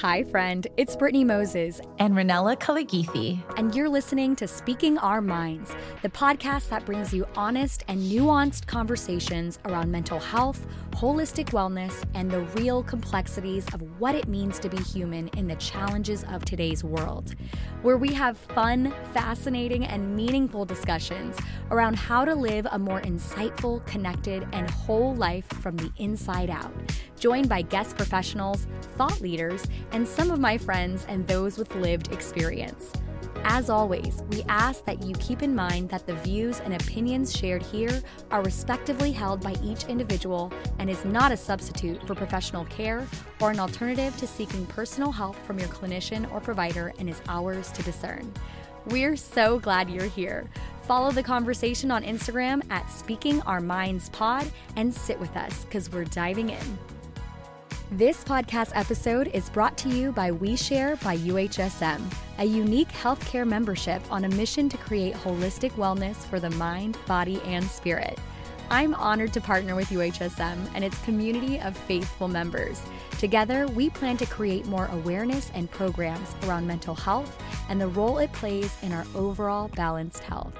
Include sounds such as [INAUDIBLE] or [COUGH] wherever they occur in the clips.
Hi, friend. It's Brittney Moses. And Ranella Kaligithi. And you're listening to Speaking Our Minds, the podcast that brings you honest and nuanced conversations around mental health, holistic wellness, and the real complexities of what it means to be human in the challenges of today's world. Where we have fun, fascinating, and meaningful discussions around how to live a more insightful, connected, and whole life from the inside out joined by guest professionals, thought leaders, and some of my friends and those with lived experience. As always, we ask that you keep in mind that the views and opinions shared here are respectively held by each individual and is not a substitute for professional care or an alternative to seeking personal help from your clinician or provider and is ours to discern. We're so glad you're here. Follow the conversation on Instagram at Speaking Our Minds Pod and sit with us because we're diving in. This podcast episode is brought to you by WeShare by UHSM, a unique healthcare membership on a mission to create holistic wellness for the mind, body, and spirit. I'm honored to partner with UHSM and its community of faithful members. Together, we plan to create more awareness and programs around mental health and the role it plays in our overall balanced health.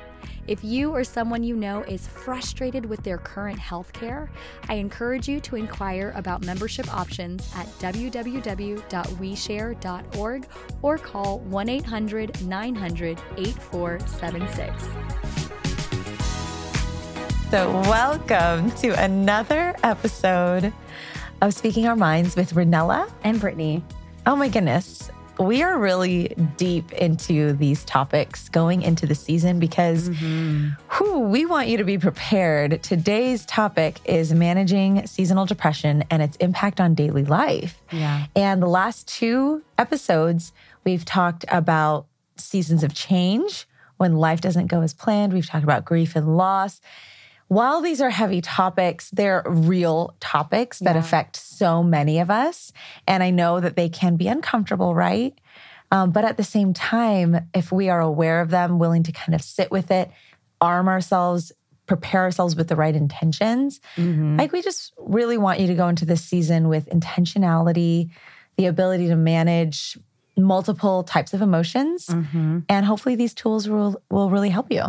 If you or someone you know is frustrated with their current health care, I encourage you to inquire about membership options at www.weshare.org or call 1 800 900 8476. So, welcome to another episode of Speaking Our Minds with Ranella and Brittney. Oh my goodness we are really deep into these topics going into the season because mm-hmm. whew, we want you to be prepared. Today's topic is managing seasonal depression and its impact on daily life. Yeah. And the last two episodes, we've talked about seasons of change when life doesn't go as planned. We've talked about grief and loss while these are heavy topics, they're real topics that yeah. affect so many of us. And I know that they can be uncomfortable, right? Um, but at the same time, if we are aware of them, willing to kind of sit with it, arm ourselves, prepare ourselves with the right intentions, mm-hmm. like we just really want you to go into this season with intentionality, the ability to manage multiple types of emotions. Mm-hmm. And hopefully these tools will, will really help you.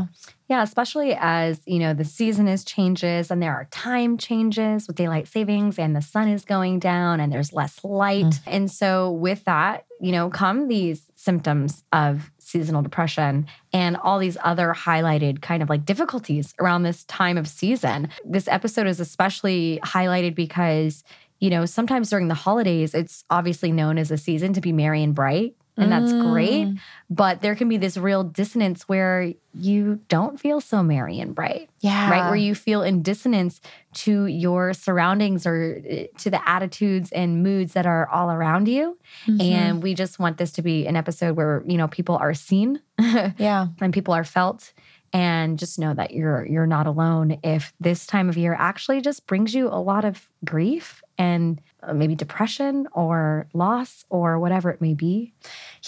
Yeah, especially as, you know, the season is changes and there are time changes with daylight savings and the sun is going down and there's less light. Mm. And so with that, you know, come these symptoms of seasonal depression and all these other highlighted kind of like difficulties around this time of season. This episode is especially highlighted because you know, sometimes during the holidays, it's obviously known as a season to be merry and bright and that's great. Mm. But there can be this real dissonance where you don't feel so merry and bright. Yeah. Right. Where you feel in dissonance to your surroundings or eh, to the attitudes and moods that are all around you. Mm-hmm. And we just want this to be an episode where, you know, people are seen. [LAUGHS] yeah. And people are felt and just know that you're you're not alone if this time of year actually just brings you a lot of grief and uh, maybe depression or loss or whatever it may be.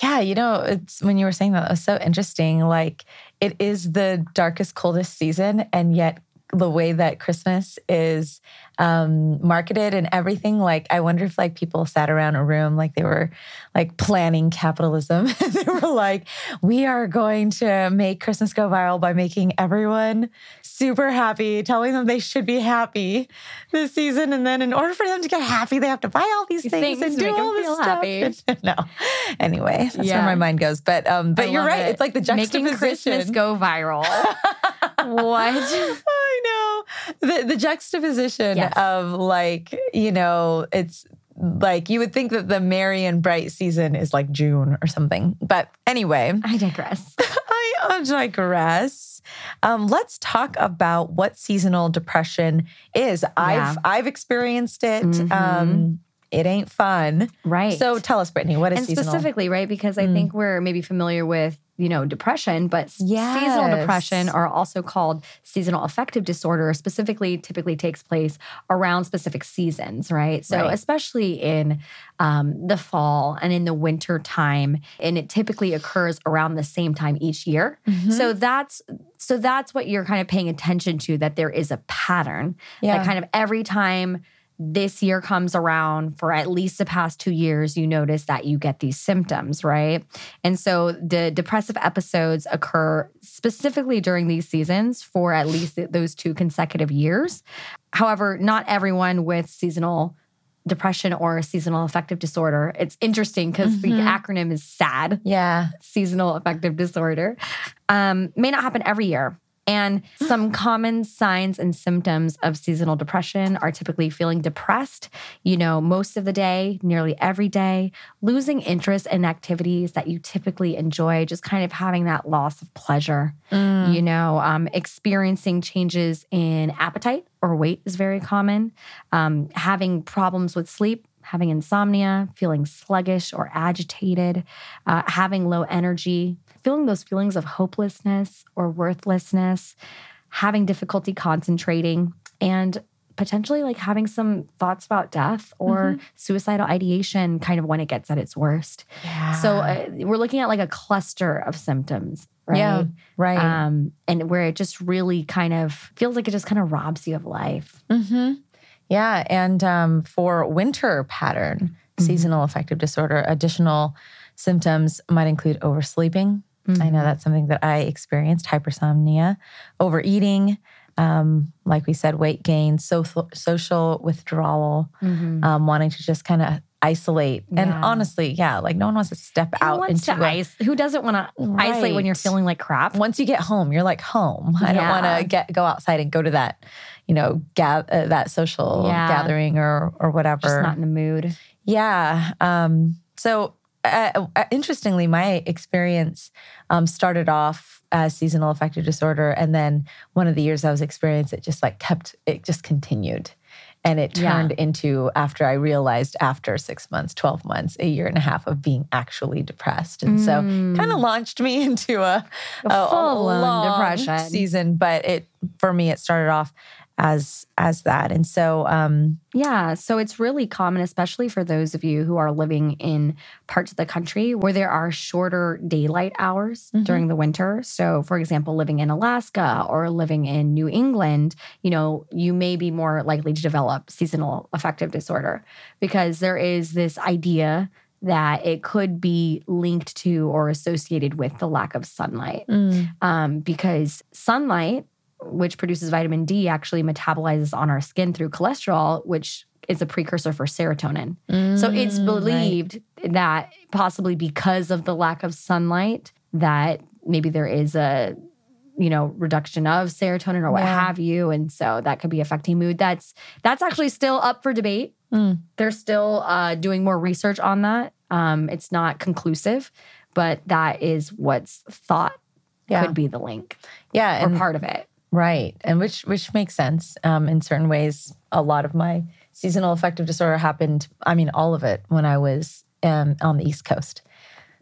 Yeah, you know, it's when you were saying that, that was so interesting. Like it is the darkest, coldest season, and yet the way that Christmas is um, marketed and everything. Like, I wonder if like people sat around a room like they were like planning capitalism. [LAUGHS] they were like, "We are going to make Christmas go viral by making everyone super happy, telling them they should be happy this season, and then in order for them to get happy, they have to buy all these, these things, things, and do all this stuff." [LAUGHS] No, anyway, that's yeah. where my mind goes. But um, but I you're right. It. It's like the juxtaposition. Making Christmas go viral. [LAUGHS] what? [LAUGHS] I know the the juxtaposition yes. of like you know it's like you would think that the merry and bright season is like June or something. But anyway, I digress. [LAUGHS] I digress. Um, let's talk about what seasonal depression is. Yeah. I've I've experienced it. Mm-hmm. Um, it ain't fun. Right. So tell us, Brittney, what is and seasonal? specifically, right? Because I mm. think we're maybe familiar with you know, depression, but yes. seasonal depression are also called seasonal affective disorder, specifically typically takes place around specific seasons, right? So, right. especially in um, the fall and in the winter time, and it typically occurs around the same time each year. Mm-hmm. So that's so that's what you're kind of paying attention to that there is a pattern yeah. that kind of every time this year comes around for at least the past two years, you notice that you get these symptoms, right? And so the depressive episodes occur specifically during these seasons for at least those two consecutive years. However, not everyone with seasonal depression or seasonal affective disorder. It's interesting because the Mhm. acronym is SAD, Yeah. seasonal affective disorder, um, may not happen every year. And [GASPS] some common signs and symptoms of seasonal depression are typically feeling depressed, you know, most of the day, nearly every day, losing interest in activities that you typically enjoy, just kind of having that loss of pleasure, Mm. you know, um, experiencing changes in appetite or weight is very common, um, having problems with sleep. Having insomnia, feeling sluggish or agitated, uh, having low energy, feeling those feelings of hopelessness or worthlessness, having difficulty concentrating, and potentially like having some thoughts about death or suicidal ideation kind of when it gets at its worst. Yeah. So uh, we're looking at like a cluster of symptoms, right? Yeah. Right. Um, and where it just really kind of feels like it just kind of robs you of life. Mm-hmm. Yeah. And um, for winter pattern, Mm-hmm. seasonal affective disorder, additional symptoms might include oversleeping. I Mm-hmm. know that's something that I experienced hypersomnia, overeating, um, like we said, weight gain, so, social withdrawal, Mhm. um, wanting to just kind of isolate. And honestly, yeah, like no one wants to step Who out into to a- ice? Who doesn't want to isolate when you're feeling like crap? once you get home, you're like home. I don't want to get go outside and go to that, you know, ga- uh, that social Yeah. gathering or or whatever. Just not in the mood. yeah. Um, so uh, uh, interestingly, my experience um, started off as seasonal affective disorder, and then one of the years I was experiencing it just like kept it just continued. And it Yeah. turned into after I realized after six months, 12 months, a year and a half of being actually depressed. And so kind of launched me [LAUGHS] into a, Mm. A full-blown long depression. season. But it for me, it started off as as that. And so um Yeah. So it's really common, especially for those of you who are living in parts of the country where there are shorter daylight hours Mhm. during the winter. So, for example, living in Alaska or living in New England, you know, you may be more likely to develop seasonal affective disorder because there is this idea that it could be linked to or associated with the lack of sunlight. um, because sunlight, which produces vitamin D, actually metabolizes on our skin through cholesterol, which is a precursor for serotonin. So it's Mm, right. believed that possibly because of the lack of sunlight, that maybe there is a you know reduction of serotonin or what Yeah. have you and so that could be affecting mood that's that's actually still up for debate Mm. they're still uh, doing more research on that um, it's not conclusive but that is what's thought Yeah. could be the link yeah, or and part of it. Right, and which which makes sense um, in certain ways. A lot of my seasonal affective disorder happened. I mean, all of it when I was um, on the East Coast.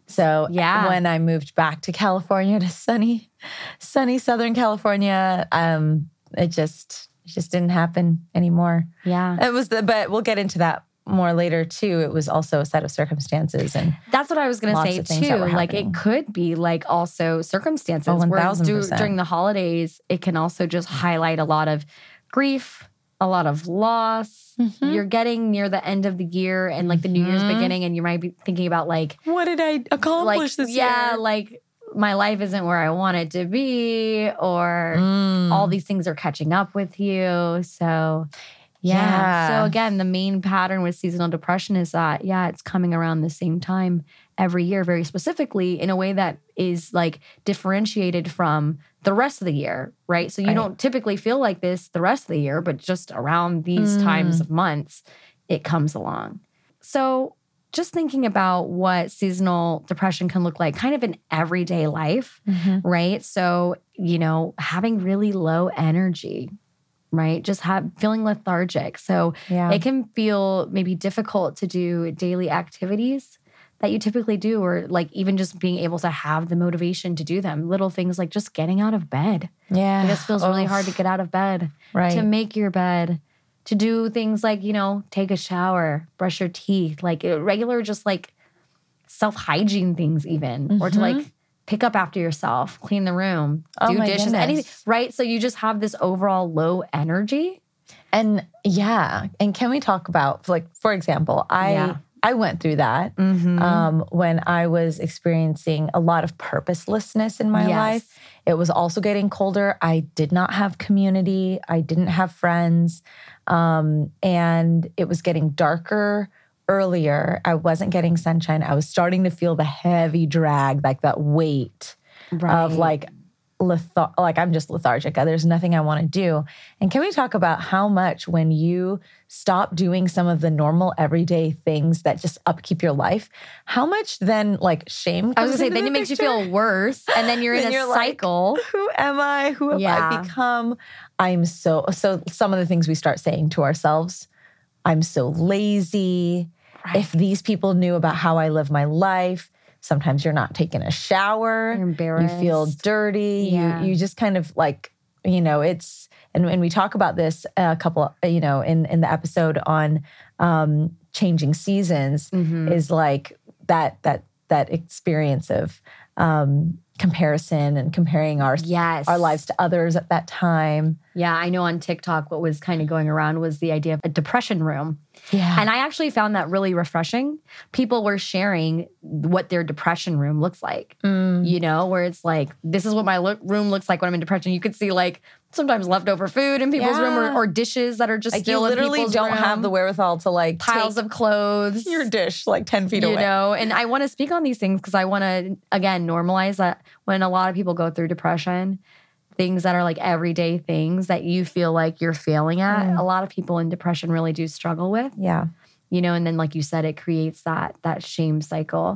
So Yeah. when I moved back to California [LAUGHS] to sunny, sunny Southern California, um, it just it just didn't happen anymore. Yeah. It was the, but we'll get into that more later too. It was also a set of circumstances and That's what I was going to say too. Like it could be like also circumstances Oh, where 1000%. during the holidays, it can also just highlight a lot of grief, a lot of loss. Mhm. You're getting near the end of the year and like the New Year's Mhm. beginning, and you might be thinking about like, what did I accomplish like this yeah, year? like my life isn't where I want it to be, or Mm. all these things are catching up with you. So, yeah. Yeah. So, again, the main pattern with seasonal depression is that, yeah, it's coming around the same time every year, very specifically in a way that is like differentiated from the rest of the year, right? So, you Right. don't typically feel like this the rest of the year, but just around these Mm. times of months, it comes along. So, just thinking about what seasonal depression can look like kind of in everyday life Mhm. right? So, you know, having really low energy, right? Just have feeling lethargic. So, Yeah. it can feel maybe difficult to do daily activities that you typically do or like even just being able to have the motivation to do them. Little things like just getting out of bed. yeah. It just feels really hard to oh. get out of bed, Right. to make your bed, to do things like, you know, take a shower, brush your teeth, like regular just like self hygiene things even or to like mm-hmm. Pick up after yourself, clean the room, Oh do dishes, anything, right? So you just have this overall low energy. And yeah, and can we talk about like for example, I Yeah. I went through that Mhm. um, when I was experiencing a lot of purposelessness in my Yes. life. It was also getting colder. I did not have community. I didn't have friends, um, and it was getting darker earlier. I wasn't getting sunshine. I was starting to feel the heavy drag, like that weight of like lethar- like I'm just lethargic. Uh, there's nothing I want to do. And can we talk about how much when you stop doing some of the normal everyday things that just upkeep your life, how much then like shame comes I was gonna say, then the it makes you feel worse, and then you're [LAUGHS] in Then a you're like, cycle. Who am I? Who have I become? I'm so so some of the things we start saying to ourselves, I'm so lazy. If these people knew about how I live my life, sometimes you're not taking a shower. You're You feel dirty. Yeah. You you just kind of like, you know, it's and when we talk about this a couple, you know, in in the episode on um changing seasons Mhm. is like that that that experience of um comparison and comparing our yes, our lives to others at that time. Yeah, I know on TikTok what was kind of going around was the idea of a depression room. Yeah. And I actually found that really refreshing. People were sharing what their depression room looks like, Mm. you know, where it's like, this is what my look, room looks like when I'm in depression. You could see like sometimes leftover food in people's room or, or dishes that are just like you literally don't have the wherewithal to like piles of clothes. your dish like 10 feet you away. You know and i want to speak on these things because i want to again normalize that when a lot of people go through depression things that are like everyday things that you feel like you're failing at Mm. a lot of people in depression really do struggle with Yeah. you know and then like you said it creates that that shame cycle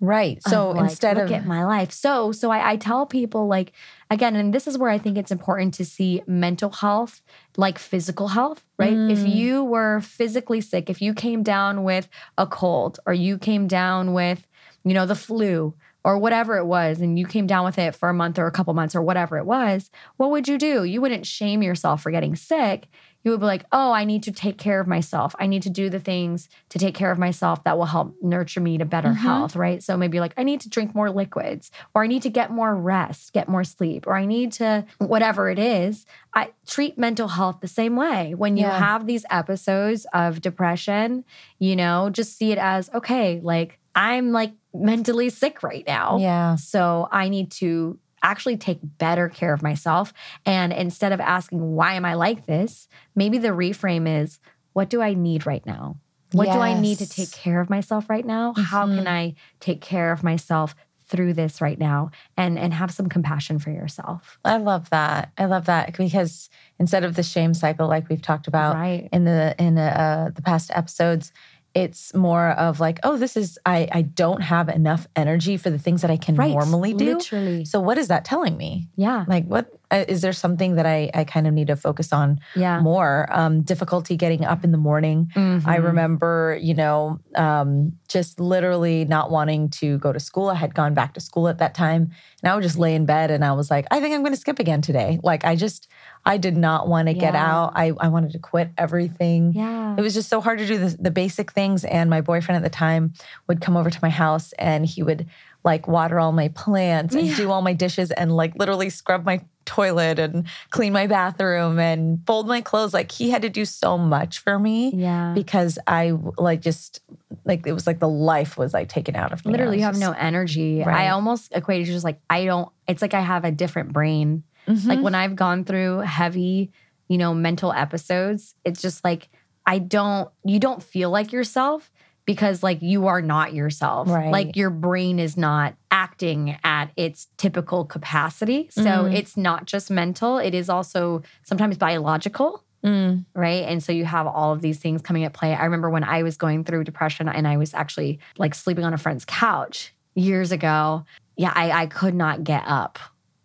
Right. So of, like, instead look of at my life so so I, I tell people like again and this is where i think it's important to see mental health like physical health right if Mm. you were physically sick if you came down with a cold or you came down with you know the flu or whatever it was and you came down with it for a month or a couple months or whatever it was what would you do you wouldn't shame yourself for getting sick you would be like, oh, I need to take care of myself. I need to do the things to take care of myself that will help nurture me to better Mhm. health, right? So maybe like, I need to drink more liquids, or I need to get more rest, get more sleep, or I need to, whatever it is. I treat mental health the same way. When you Yeah. have these episodes of depression, you know, just see it as, okay, like I'm like mentally sick right now. Yeah. So I need to actually take better care of myself. And instead of asking, why am I like this? Maybe the reframe is, what do I need right now? What do I need to take care of myself right now? How Mhm. can I take care of myself through this right now and and have some compassion for yourself? I love that. I love that because instead of the shame cycle like we've talked about right. in the in uh, the past episodes, it's more of like, oh, this is I I don't have enough energy for the things that I can Right. normally do. Literally. So what is that telling me? Yeah. Like, what is there something that I I kind of need to focus on Yeah. more? Um, difficulty getting up in the morning. I Mhm. remember, you know, um, just literally not wanting to go to school. I had gone back to school at that time, and I would just lay in bed and I was like, I think I'm going to skip again today. Like, I just, I did not want to get out. I, I wanted to quit everything. Yeah. It was just so hard to do the, the basic things. And my boyfriend at the time would come over to my house and he would like water all my plants and Yeah. do all my dishes and like literally scrub my toilet and clean my bathroom and fold my clothes. Like he had to do so much for me yeah. because I like just like it was like the life was like taken out of me. Literally, you have no energy. Right. I almost equate it to just like I don't. It's like I have a different brain. just- Like when I've gone through heavy, you know, mental episodes, it's just like I don't. You don't feel like yourself because like you are not yourself. Right. Like your brain is not acting at its typical capacity. So Mhm. it's not just mental. It is also sometimes biological Mm. right? And so you have all of these things coming at play. I remember when I was going through depression and I was actually like sleeping on a friend's couch years ago. Yeah, I, I could not get up.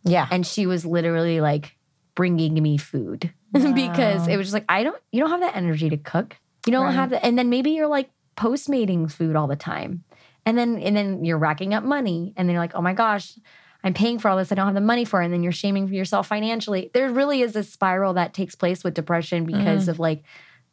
yeah. And she was literally like bringing me food [LAUGHS] because it was just like, I don't, you don't have that energy to cook. You don't Right. have that. And then maybe you're like postmating food all the time. And then, and then you're racking up money and then you're like, oh my gosh, I'm paying for all this. I don't have the money for it. And then you're shaming yourself financially. There really is a spiral that takes place with depression because of like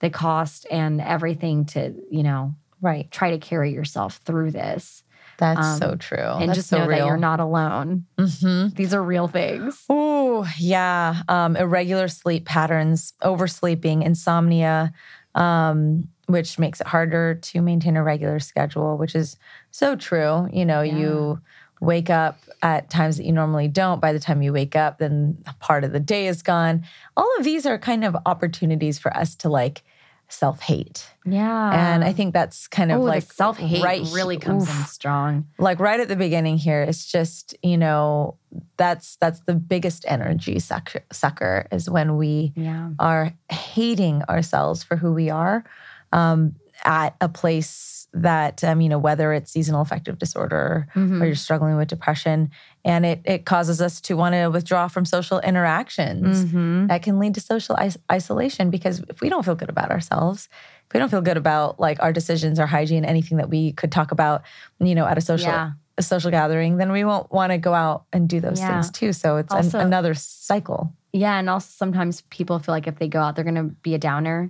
the cost and everything to, you know, right. try to carry yourself through this. That's Um, so true. and That's just so know real. that you're not alone. hmm These are real things. Oh, yeah. Um, irregular sleep patterns, oversleeping, insomnia, um, which makes it harder to maintain a regular schedule, which is so true. You know, Yeah. you wake up at times that you normally don't. By the time you wake up, then part of the day is gone. All of these are kind of opportunities for us to like self hate. Yeah. and I think that's kind of oh, like self hate right really comes in strong. like right at the beginning here it's just you know that's that's the biggest energy sucker, sucker is when we Yeah. are hating ourselves for who we are um, at a place that um, you know whether it's seasonal affective disorder Mhm. or you're struggling with depression and it it causes us to want to withdraw from social interactions Mhm. that can lead to social is- isolation because if we don't feel good about ourselves if we don't feel good about like our decisions our hygiene anything that we could talk about you know at a social Yeah. a social gathering then we won't want to go out and do those Yeah. things too so it's an- another cycle Yeah. And also sometimes people feel like if they go out, they're going to be a downer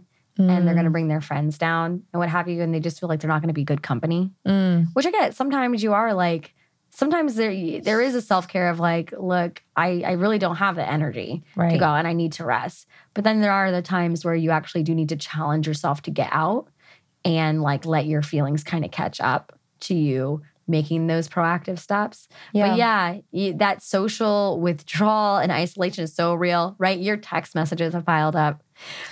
and they're going to bring their friends down and what have you. And they just feel like they're not going to be good company, Mm, which I get. Sometimes you are like, sometimes there there is a self care of like, look, I, I really don't have the energy to go and I need to rest. But then there are the times where you actually do need to challenge yourself to get out and like let your feelings kind of catch up to you making those proactive steps. But yeah, that social withdrawal and isolation is so real, right? Your text messages have piled up,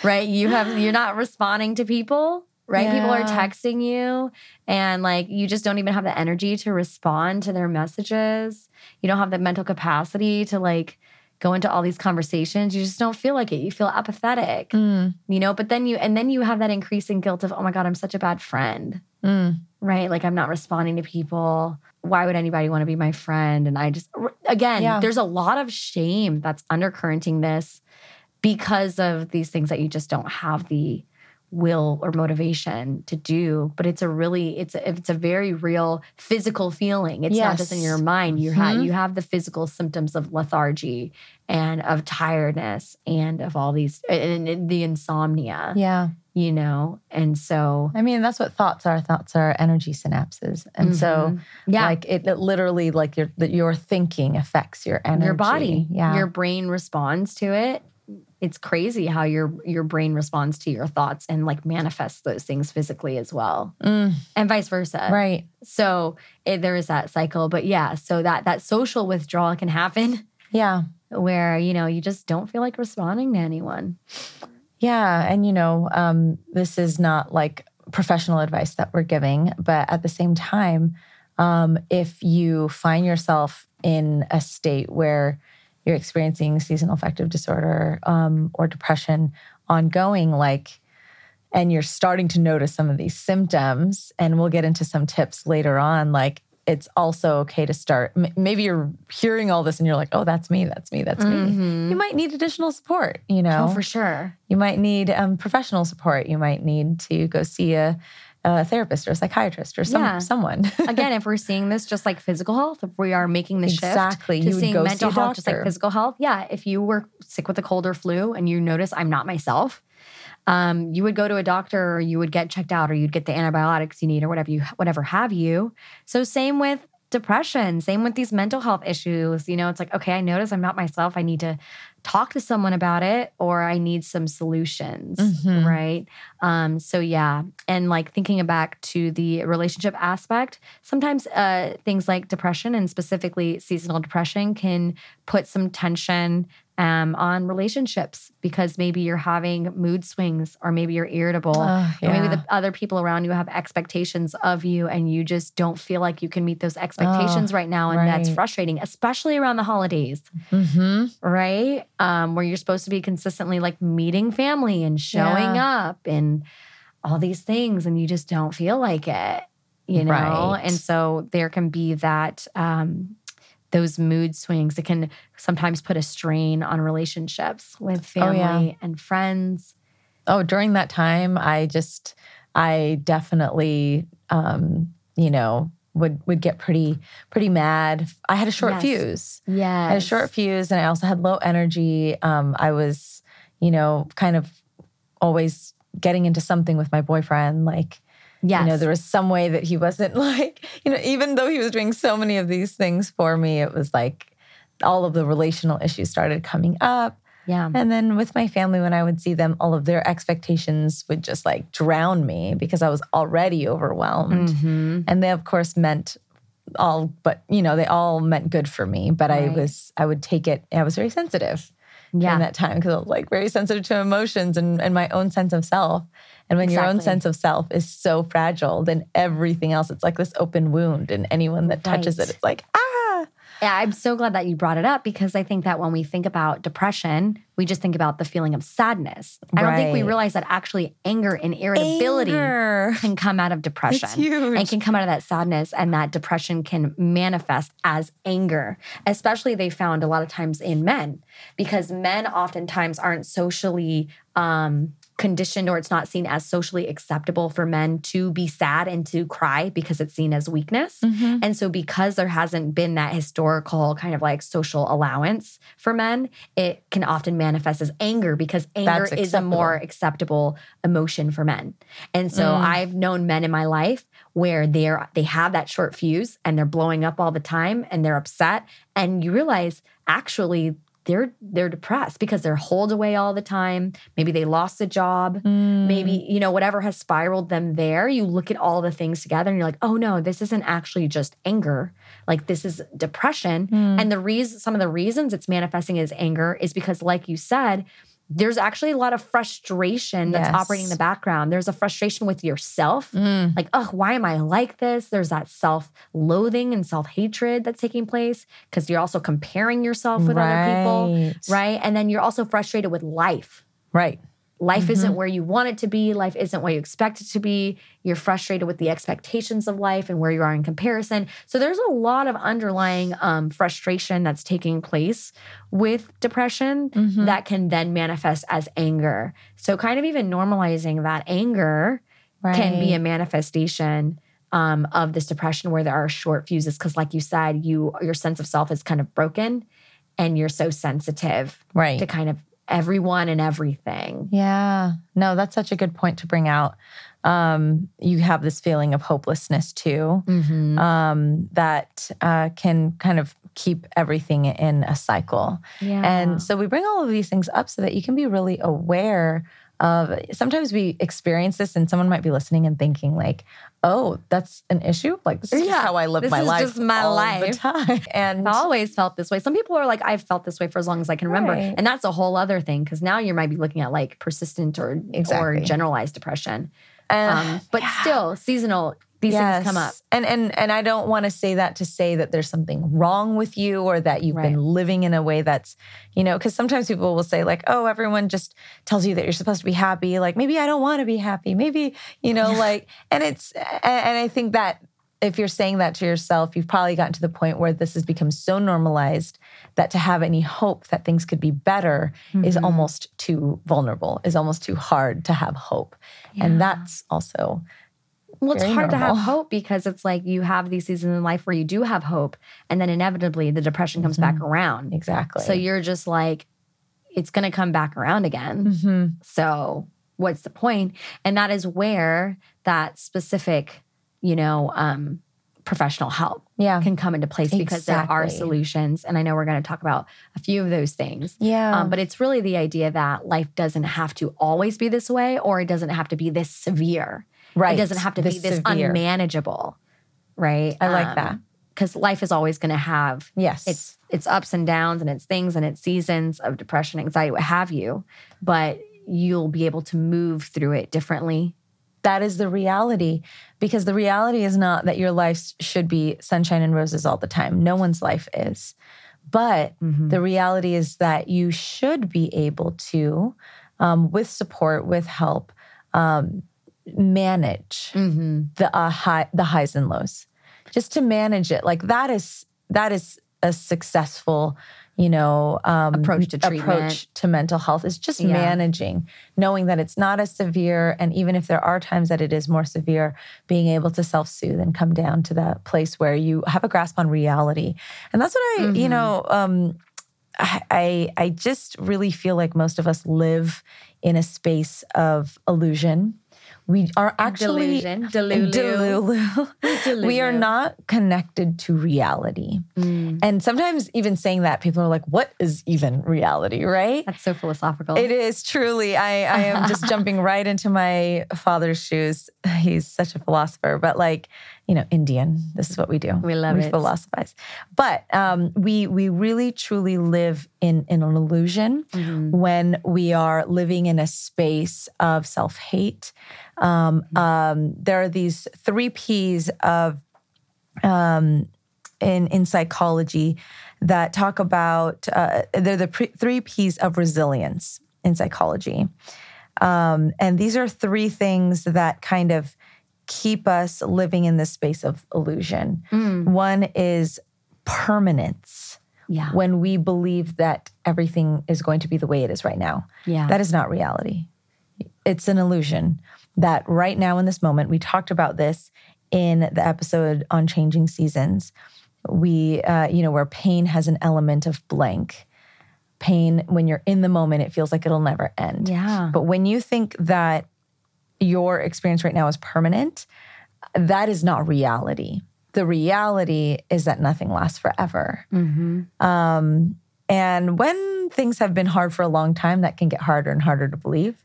right? You have [GASPS] you're not responding to people, right? People are texting you and like you just don't even have the energy to respond to their messages. You don't have the mental capacity to like go into all these conversations. You just don't feel like it. You feel apathetic. Mm, You know, but then you and then you have that increasing guilt of, "Oh my god, I'm such a bad friend." mm. right? Like I'm not responding to people. Why would anybody want to be my friend? And I just, again, Yeah. there's a lot of shame that's undercurrenting this because of these things that you just don't have the will or motivation to do. But it's a really, it's a, it's a very real physical feeling. It's not just in your mind. You have Mhm. you have the physical symptoms of lethargy and of tiredness and of all these and, the insomnia. yeah You know, and so i mean that's what thoughts are thoughts are energy synapses and so Mhm. yeah, like it, it literally like your your thinking affects your energy your body yeah your brain responds to it it's crazy how your your brain responds to your thoughts and like manifests those things physically as well. Mm, and vice versa. Right. So it, there is that cycle but yeah so that that social withdrawal can happen. Yeah. Where you know you just don't feel like responding to anyone. Yeah. And, you know, um, this is not like professional advice that we're giving, but at the same time, um, if you find yourself in a state where you're experiencing seasonal affective disorder um, or depression ongoing, like, and you're starting to notice some of these symptoms, and we'll get into some tips later on, like, it's also okay to start. m- Maybe you're hearing all this and you're like, oh, that's me, that's me, that's me. Mhm. You might need additional support, you know? oh for sure You might need um, professional support. You might need to go see a, a therapist or a psychiatrist or some, Yeah. someone. [LAUGHS] again, if we're seeing this just like physical health, if we are making the Exactly. shift You to would seeing go see mental a health just like physical health, yeah. If you were sick with a cold or flu and you notice I'm not myself, um, you would go to a doctor or you would get checked out or you'd get the antibiotics you need or whatever you whatever have you. So same with depression, same with these mental health issues. You know, it's like, okay, I notice I'm not myself. I need to talk to someone about it or I need some solutions, Mhm. right? Um, so yeah, and like thinking back to the relationship aspect, sometimes uh, things like depression and specifically seasonal depression can put some tension um, on relationships because maybe you're having mood swings or maybe you're irritable. Oh, Or maybe the other people around you have expectations of you and you just don't feel like you can meet those expectations right now. And that's frustrating, especially around the holidays Mhm. right? Um, where you're supposed to be consistently like meeting family and showing up and all these things, and you just don't feel like it, you know? Right. And so there can be that, um, those mood swings that can sometimes put a strain on relationships with Oh, family yeah. and friends. Oh, during that time, I just, I definitely, um, you know, would would get pretty pretty mad. I had a short Yes. fuse. Yeah. I had a short fuse, and I also had low energy. Um, I was, you know, kind of always getting into something with my boyfriend, like Yes. You know, there was some way that he wasn't [LAUGHS] like, you know, even though he was doing so many of these things for me, it was like all of the relational issues started coming up. yeah. And then with my family, when I would see them, all of their expectations would just like drown me because I was already overwhelmed. Mhm. And they, of course, meant all, but you know, they all meant good for me. But I was, I would take it, I was very sensitive Yeah. during that time because I was like very sensitive to emotions and, and my own sense of self. And when your own sense of self is so fragile, then everything else, it's like this open wound. And anyone that touches Right. it, it's like, ah. Yeah, I'm so glad that you brought it up because I think that when we think about depression, we just think about the feeling of sadness. I don't think we realize that actually anger and irritability Anger. can come out of depression. And can come out of that sadness, and that depression can manifest as anger. Especially, they found a lot of times in men, because men oftentimes aren't socially um, conditioned or it's not seen as socially acceptable for men to be sad and to cry because it's seen as weakness. Mhm. And so, because there hasn't been that historical kind of like social allowance for men, it can often manifest as anger because anger is a more acceptable emotion for men. And so, Mm. I've known men in my life where they're they have that short fuse and they're blowing up all the time and they're upset, and you realize actually. They're they're depressed because they're holed away all the time. Maybe they lost a job maybe Mm. you know whatever has spiraled them there you look at all the things together and you're like oh no this isn't actually just anger like this is depression Mm. and the reason some of the reasons it's manifesting as anger is because like you said there's actually a lot of frustration that's Yes. operating in the background there's a frustration with yourself Mm. like oh why am i like this there's that self-loathing and self-hatred that's taking place because you're also comparing yourself with other people Right. right and then you're also frustrated with life Right. Life isn't where you want it to be. Life isn't what you expect it to be. You're frustrated with the expectations of life and where you are in comparison. So there's a lot of underlying um, frustration that's taking place with depression Mhm. that can then manifest as anger. So kind of even normalizing that anger can be a manifestation um, of this depression where there are short fuses. Because like you said, you your sense of self is kind of broken, and you're so sensitive right. to kind of everyone and everything. Yeah. No, that's such a good point to bring out. Um, you have this feeling of hopelessness too, Mm-hmm. um, that uh, can kind of keep everything in a cycle. Yeah. And so we bring all of these things up so that you can be really aware of sometimes we experience this and someone might be listening and thinking like, oh, that's an issue. Like this is Yeah, how I live this my is life. just my all life. the time. [LAUGHS] And I've always felt this way. Some people are like, I've felt this way for as long as I can remember. Right. And that's a whole other thing because now you might be looking at like persistent or, or generalized depression. Um, but still, seasonal, these things come up. And and and I don't want to say that to say that there's something wrong with you or that you've Right. been living in a way that's, you know, because sometimes people will say like, oh, everyone just tells you that you're supposed to be happy. Like maybe I don't want to be happy. Maybe, you know, like and it's and, I think that if you're saying that to yourself, you've probably gotten to the point where this has become so normalized that to have any hope that things could be better is Mhm. almost too vulnerable, is almost too hard to have hope. Yeah. And that's also Well, it's hard to have hope because it's like you have these seasons in life where you do have hope, and then inevitably the depression comes back around. exactly. So you're just like, it's going to come back around again. hmm So what's the point? And that is where that specific, you know, um, professional help Yeah. can come into place because there are solutions. And I know we're going to talk about a few of those things. Yeah. Um, but it's really the idea that life doesn't have to always be this way, or it doesn't have to be this severe. Right. It doesn't have to be this severe. unmanageable, right? I like that. because life is always going to have Yes. it's it's ups and downs and it's things and it's seasons of depression, anxiety, what have you. But you'll be able to move through it differently. that is the reality because the reality is not that your life should be sunshine and roses all the time. No one's life is. But Mm-hmm. the reality is that you should be able to, um, with support, with help, um, manage Mm-hmm. the uh, high, the highs and lows, just to manage it. Like that is that is a successful, you know, um, Approach to treatment. approach to mental health is just Yeah. managing, knowing that it's not as severe, and even if there are times that it is more severe, being able to self soothe and come down to that place where you have a grasp on reality, and that's what I, you Mhm. know. Um, I I just really feel like most of us live in a space of illusion We are actually Delusion. Delulu. Delulu. we are not connected to reality. Mm, And sometimes even saying that, people are like, what is even reality, right? that's so philosophical. It is truly. I, I am just [LAUGHS] jumping right into my father's shoes. He's such a philosopher, but like, you know, Indian. This is what we do. We love we it. philosophize. But um, we we really truly live in, in an illusion Mhm. when we are living in a space of self hate. Um, um, there are these three P's of um, in in psychology that talk about uh, they're the pre- three P's of resilience in psychology, um, and these are three things that kind of keep us living in this space of illusion. Mm, One is permanence yeah. when we believe that everything is going to be the way it is right now. Yeah. That is not reality. It's an illusion that right now in this moment, we talked about this in the episode on changing seasons. We, uh, you know, where pain has an element of blank. Pain, when you're in the moment, it feels like it'll never end. yeah. But when you think that your experience right now is permanent, that is not reality. The reality is that nothing lasts forever. hmm Um, and when things have been hard for a long time, that can get harder and harder to believe.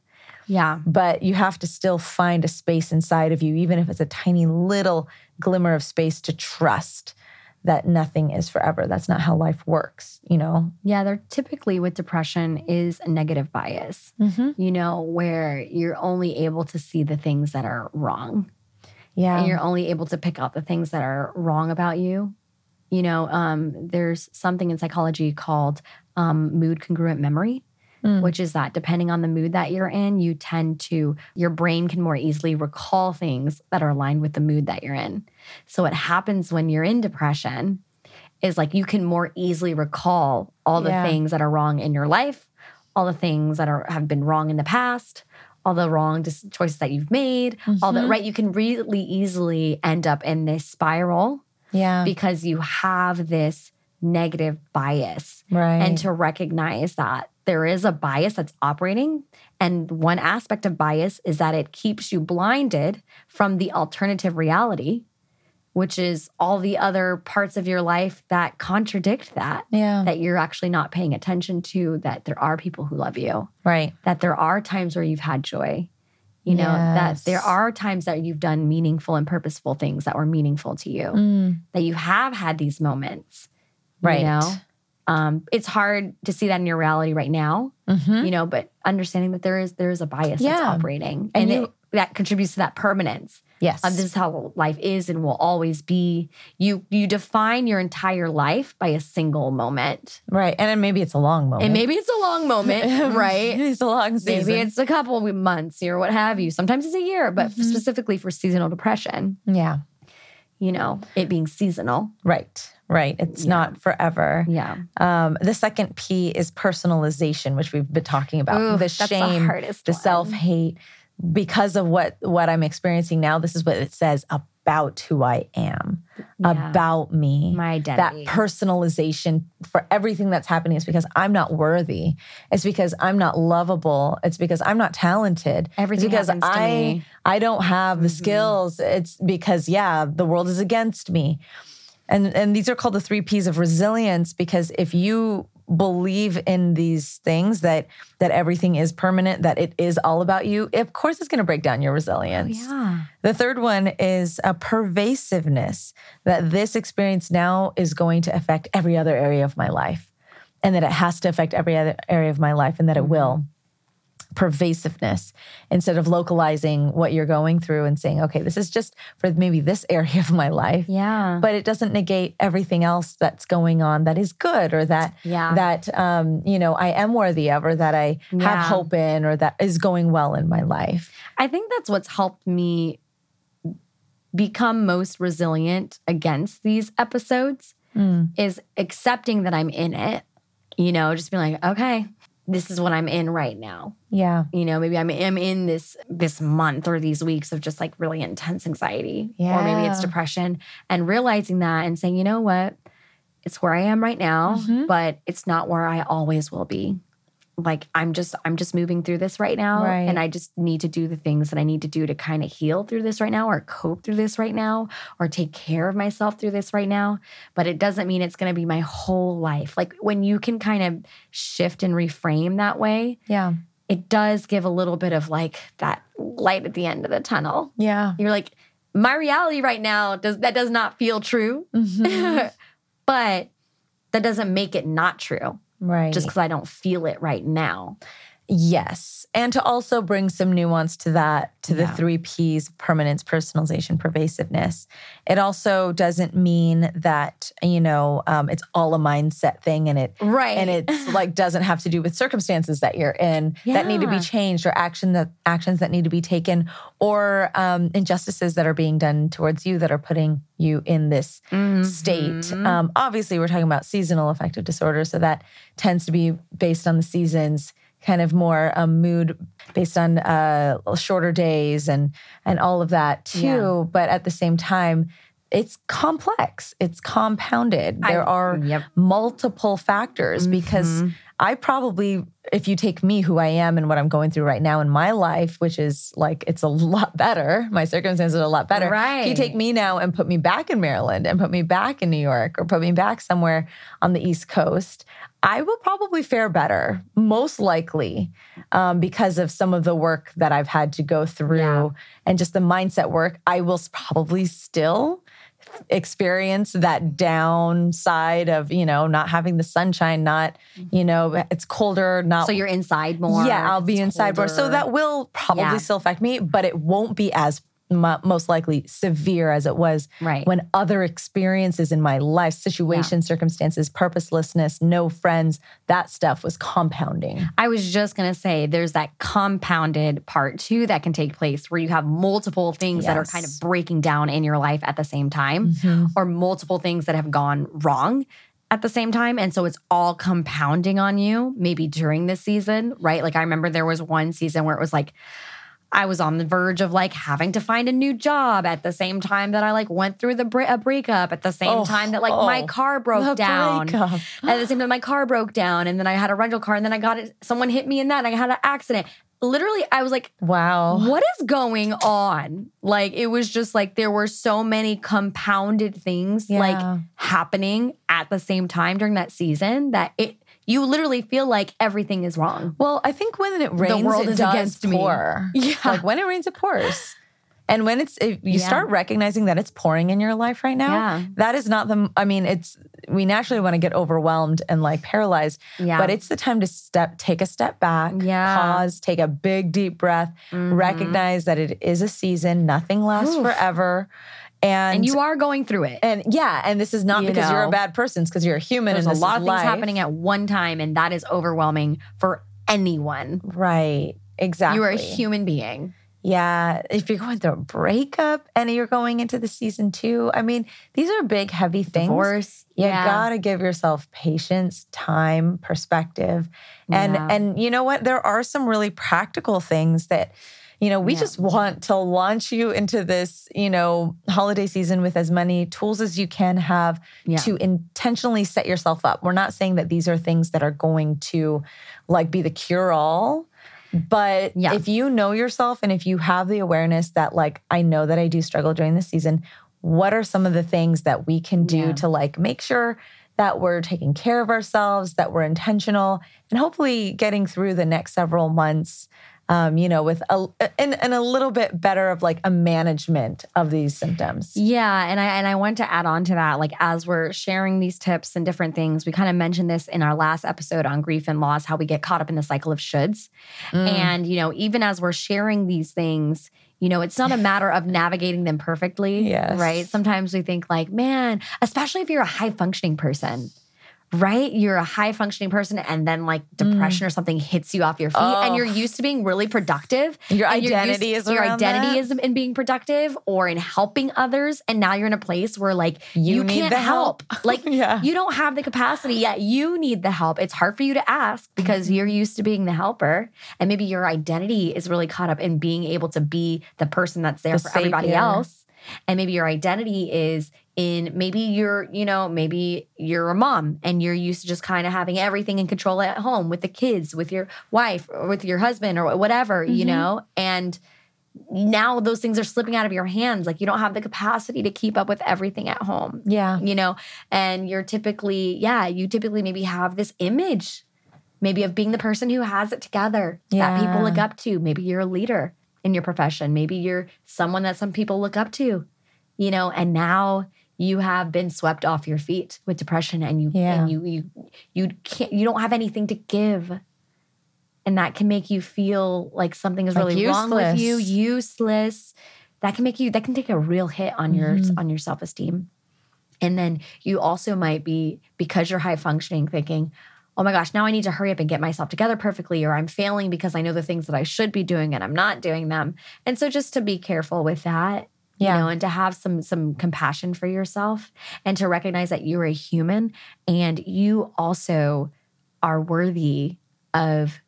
Yeah. But you have to still find a space inside of you, even if it's a tiny little glimmer of space to trust that nothing is forever. That's not how life works, you know? Yeah. They're typically with depression is a negative bias, Mm-hmm. you know, where you're only able to see the things that are wrong. Yeah. and you're only able to pick out the things that are wrong about you. You know, um, there's something in psychology called um, mood congruent memory, Mm. which is that depending on the mood that you're in, you tend to, your brain can more easily recall things that are aligned with the mood that you're in. So, what happens when you're in depression is like you can more easily recall all the Yeah. things that are wrong in your life, all the things that are have been wrong in the past, all the wrong dis- choices that you've made, all that right. You can really easily end up in this spiral yeah. because you have this negative bias. right. And to recognize that there is a bias that's operating. And one aspect of bias is that it keeps you blinded from the alternative reality, which is all the other parts of your life that contradict that, yeah. that you're actually not paying attention to, that there are people who love you, right. that there are times where you've had joy. You know, that there are times that you've done meaningful and purposeful things that were meaningful to you Mm. that you have had these moments. you Right. know? Um, it's hard to see that in your reality right now, Mhm. you know, but understanding that there is there is a bias that's operating And and, you- it, that contributes to that permanence. Yes. Of this is how life is and will always be. You you define your entire life by a single moment. right. And then maybe it's a long moment. And maybe it's a long moment, [LAUGHS] right? it's a long season. Maybe it's a couple of months or what have you. Sometimes it's a year, but Mhm. specifically for seasonal depression, yeah. You know, it being seasonal. Right. Right. It's Yeah. not forever. Yeah. Um, the second P is personalization, which we've been talking about. Ooh, the that's the shame, the self hate. Because of what what I'm experiencing now, this is what it says about who I am, Yeah. about me. my identity. that personalization for everything that's happening is because I'm not worthy. It's because I'm not lovable. It's because I'm not talented. Everything it's because happens to I me. I don't have the Mhm. skills. It's because yeah, the world is against me. And and these are called the 3 Ps of resilience because if you believe in these things that that everything is permanent, that it is all about you, of course it's going to break down your Oh, resilience. yeah. The third one is a pervasiveness that this experience now is going to affect every other area of my life and that it has to affect every other area of my life and that it will. Mm-hmm. Pervasiveness instead of localizing what you're going through and saying, okay, this is just for maybe this [LAUGHS] area of my life. Yeah. But it doesn't negate everything else that's going on that is good or that yeah. that um, you know I am worthy of or that I Yeah. have hope in or that is going well in my life. I think that's what's helped me become most resilient against these episodes Mm. is accepting that I'm in it. You know, just being like, okay, this is what I'm in right now. Yeah. You know, maybe I'm, I'm in this this month or these weeks of just like really intense anxiety, Yeah. or maybe it's depression, and realizing that and saying, you know what, it's where I am right now, Mhm. but it's not where I always will be. Like I'm just I'm just moving through this right now Right. and I just need to do the things that I need to do to kind of heal through this right now or cope through this right now or take care of myself through this right now but it doesn't mean it's going to be my whole life like when you can kind of shift and reframe that way Yeah. it does give a little bit of like that light at the end of the tunnel Yeah. you're like my reality right now does that does not feel true Mhm. [LAUGHS] but that doesn't make it not true right. just because I don't feel it right now. Yes. And to also bring some nuance to that, to the Yeah. three P's permanence, personalization, pervasiveness. It also doesn't mean that, you know, um, it's all a mindset thing and it Right. and it's [LAUGHS] like doesn't have to do with circumstances that you're in that need to be changed or action that actions that need to be taken or um, injustices that are being done towards you that are putting you in this state. Mhm. Um, obviously, we're talking about seasonal affective disorder, so that tends to be based on the seasons, kind of more um, mood based on uh, shorter days and and all of that too. Yeah. But at the same time, it's complex. It's compounded. I- There are Yep. multiple factors because Mhm. I probably, if you take me, who I am, and what I'm going through right now in my life, which is like it's a [LAUGHS] lot better, my circumstances are a lot better. Right. If you take me now and put me back in Maryland and put me back in New York or put me back somewhere on the East Coast, I will probably fare better, most likely, um, because of some of the work that I've had to go through Yeah. and just the mindset work. I will probably still experience that downside of you know not having the sunshine not mm-hmm. you know it's colder not So you're inside more. yeah i'll be it's inside more so that will probably Yeah. still affect me but it won't be as mo- most likely severe as it was Right. when other experiences in my life situations circumstances purposelessness no friends that stuff was compounding I was just going to say there's that compounded part too that can take place where you have multiple things that are kind of breaking down in your life at the same time Mm-hmm. or multiple things that have gone wrong at the same time. And so it's all compounding on you, maybe during this season, right? Like I remember there was one season where it was like, I was on the verge of like having to find a new job at the same time that I like went through the bre- a breakup at the same Oh, time that like my oh, car broke down. breakup. At the same time, my car broke down, and then I had a rental car, and then I got it. Someone hit me in that, and I had an accident. Literally, I was like, wow "What is going on?" Like it was just like there were so many compounded things Yeah. like happening at the same time during that season that it you literally feel like everything is wrong. Well, I think when it rains, the world is against me. pour. Yeah. like when it rains, it pours. And when it's if you Yeah. start recognizing that it's pouring in your life right now, Yeah. that is not the. I mean, it's we naturally want to get overwhelmed and like paralyzed, Yeah. but it's the time to step, take a step back, Yeah. pause, take a big deep breath, Mhm. recognize that it is a season, nothing lasts Oof. forever, and and you are going through it. and yeah, and this is not You because you're a bad person; it's because you're a human. There's and a lot of things life. happening at one time, and that is overwhelming for anyone. Right. Exactly. You are a human being. Yeah, if you're going through a breakup and you're going into the season two, I mean, these are big, heavy things. Divorce. You yeah. gotta give yourself patience, time, perspective, and Yeah. and you know what? There are some really practical things that. You know, we Yeah. just want to launch you into this, you know, holiday season with as many tools as you can have Yeah. to intentionally set yourself up. We're not saying that these are things that are going to like be the cure all, but Yeah. if you know yourself and if you have the awareness that like I know that I do struggle during the season, what are some of the things that we can do Yeah. to like make sure that we're taking care of ourselves, that we're intentional, and hopefully getting through the next several months um, you know, with a and, and a little bit better of like a management of these symptoms. Yeah, and I and I want to add on to that. Like as we're sharing these tips and different things, we kind of mentioned this in our last episode on grief and loss, how we get caught up in the cycle of shoulds. Mm. And you know, even as we're sharing these things, you know, it's not a matter of navigating them perfectly. Yes. Right. Sometimes we think like, man, especially if you're a high functioning person. Right? You're a high functioning person, and then like depression or something hits you off your feet, and Mm. Oh. you're used to being really productive. Your and you're used- identity is your identity that? is in being productive or in helping others, and now you're in a place where like You you, need can't the help. help. [LAUGHS] Like Yeah. you don't have the capacity yet. You need the help. It's hard for you to ask because Mm-hmm. you're used to being the helper, and maybe your identity is really caught up in being able to be the person that's there The for everybody else. And maybe your identity is in maybe you're, you know, maybe you're a mom and you're used to just kind of having everything in control at home with the kids, with your wife, or with your husband, or whatever, you Mhm. know? And now those things are slipping out of your hands. Like you don't have the capacity to keep up with everything at home Yeah. you know and you're typically yeah you typically maybe have this image maybe of being the person who has it together that people look up to maybe you're a leader in your profession maybe you're someone that some people look up to you know and now you have been swept off your feet with depression and you Yeah. and you you you can't you don't have anything to give and that can make you feel like something is Like really wrong with you useless. useless that can make you that can take a real hit on your Mhm. on your self-esteem and then you also might be because you're high functioning thinking oh my gosh now i need to hurry up and get myself together perfectly or i'm failing because i know the things that i should be doing and i'm not doing them and so just to be careful with that Yeah. you know and to have some some compassion for yourself and to recognize that you're a human and you also are worthy of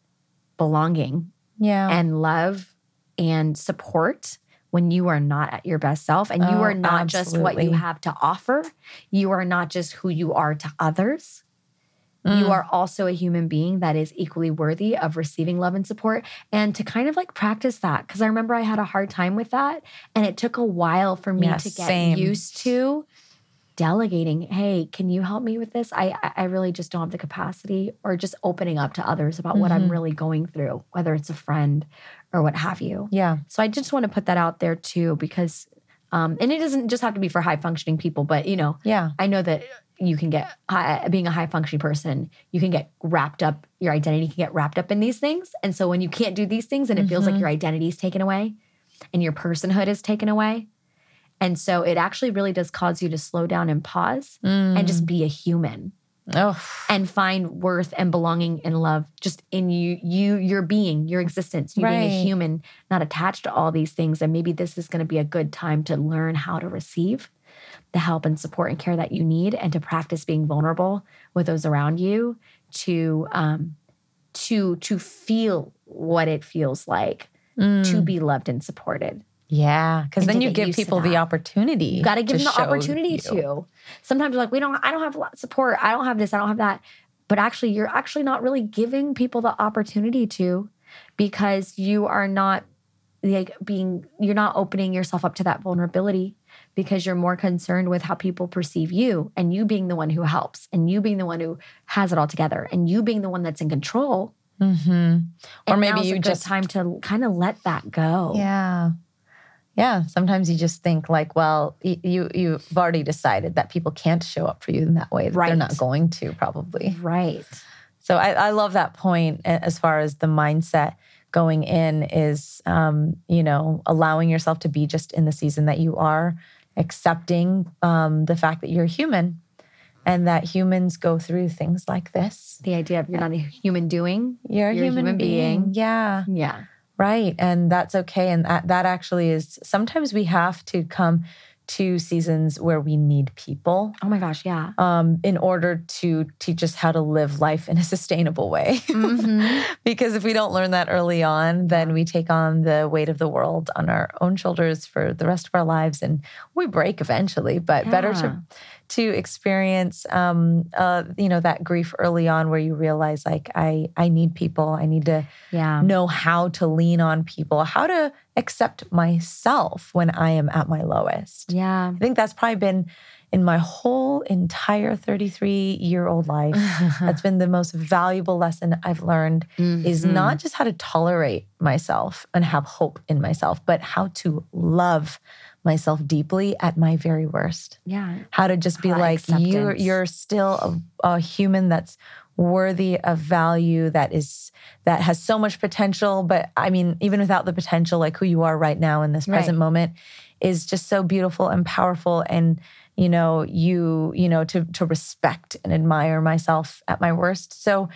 belonging Yeah. and love and support when you are not at your best self and you Oh, are not just what you have to offer you are not just who you are to others you Mm. are also a human being that is equally worthy of receiving love and support and to kind of like practice that because i remember i had a hard time with that and it took a while for me Yeah, to get same. used to delegating hey can you help me with this i I- really just don't have the capacity or just opening up to others about what i'm Mhm. really going through whether it's a friend or what have you yeah. so i just want to put that out there too because um and it doesn't just have to be for high functioning people but you know Yeah. I know that you can get high, being a high functioning person, you can get wrapped up, your identity can get wrapped up in these things. And so when you can't do these things and it feels like Mhm. your identity is taken away and your personhood is taken away. And so it actually really does cause you to slow down and pause and just be a human oh, and find worth and belonging and love just in you, you, your being, your existence, you being a human, not attached to all these things. And maybe this is going to be a good time to learn how to receive the help and support and care that you need and to practice being vulnerable with those around you to um to to feel what it feels like to Mm. be loved and supported. yeah. Because then you give people the opportunity. You got to give them the opportunity you. to. Sometimes you're like, we don't, I don't have a lot of support. I don't have this, I don't have that. But actually, you're actually not really giving people the opportunity to because you are not like being, you're not opening yourself up to that vulnerability because you're more concerned with how people perceive you and you being the one who helps and you being the one who has it all together and you being the one that's in control. Mhm. Or maybe you just time to kind of let that go. Yeah. Yeah. Sometimes you just think like, well, you you've already decided that people can't show up for you in that way. That They're not going to probably. Right. So I, I love that point as far as the mindset going in is, um, you know, allowing yourself to be just in the season that you are, accepting um, the fact that you're human and that humans go through things like this. The idea of you're not a human doing. You're a You're a human, human being. being. Yeah. Yeah. Right. And that's okay. And that, that actually is sometimes we have to come to seasons where we need people Oh my gosh. Yeah. um, in order to teach us how to live life in a sustainable way. Mhm. [LAUGHS] because if we don't learn that early on, then we take on the weight of the world on our own shoulders for the rest of our lives and we break eventually. But better to to experience um uh you know that grief early on where you realize like I I need people. I need to Yeah. know how to lean on people, how to accept myself when I am at my lowest. Yeah. I think that's probably been in my whole entire 33 year old life. [LAUGHS] That's been the most valuable lesson I've learned is Mhm. not just how to tolerate myself and have hope in myself, but how to love myself deeply at my very worst. Yeah. How to just be Ah, like you're acceptance. you're still a, a human that's worthy of value that is that has so much potential but i mean even without the potential like who you are right now in this present Right. moment is just so beautiful and powerful and you know you you know to to respect and admire myself at my worst so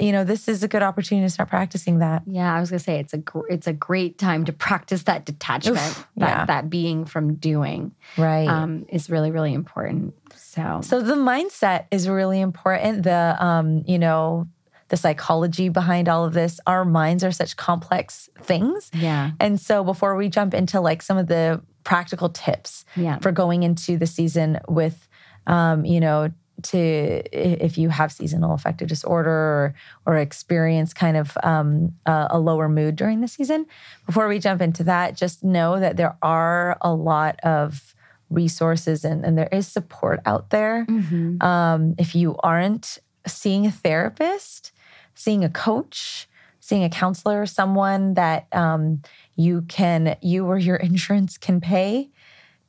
you know this is a good opportunity to start practicing that Yeah, I was gonna say it's a gr- it's a great time to practice that detachment, Oof, that yeah. that being from doing, right um, is really really important. So, So the mindset is really important. The um, you know, the psychology behind all of this. Our minds are such complex things. yeah, And so before we jump into like some of the practical tips Yeah. for going into the season with, um, you know, to if you have seasonal affective disorder or, or experience kind of um, a, a lower mood during the season. Before we jump into that, just know that there are a lot of resources and, and there is support out there. Mhm. Um, if you aren't seeing a therapist, seeing a coach, seeing a counselor, someone that um, you can, you or your [LAUGHS] insurance can pay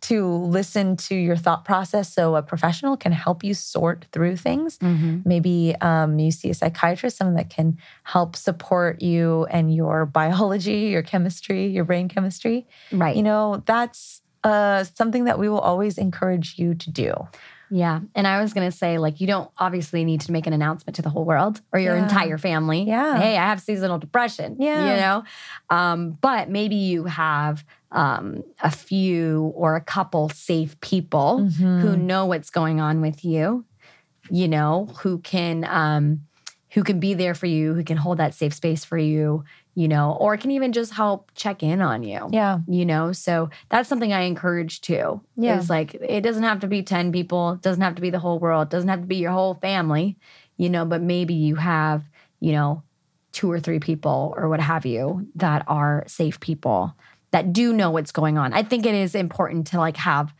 to listen to your thought process so a professional can help you sort through things. Mhm. Maybe um, you see a psychiatrist, someone that can help support you and your [LAUGHS] biology, your chemistry, your brain chemistry. Right. You know, that's uh, something that we will always encourage you to do. Yeah. And I was going to say, like, you don't obviously need to make an announcement to the whole world or your Yeah. entire family. Yeah. Hey, I have seasonal depression. Yeah. You know? Um, but maybe you have um, a few or a couple safe people Mm-hmm. who know what's going on with you, you know, who can, um, who can be there for you, who can hold that safe space for you, you know, or can even just help check in on you Yeah. you know so that's something i encourage too Yeah. is like it doesn't have to be 10 people it doesn't have to be the whole world it doesn't have to be your whole family you know but maybe you have you know two or three people or what have you that are safe people that do know what's going on i think it is important to like have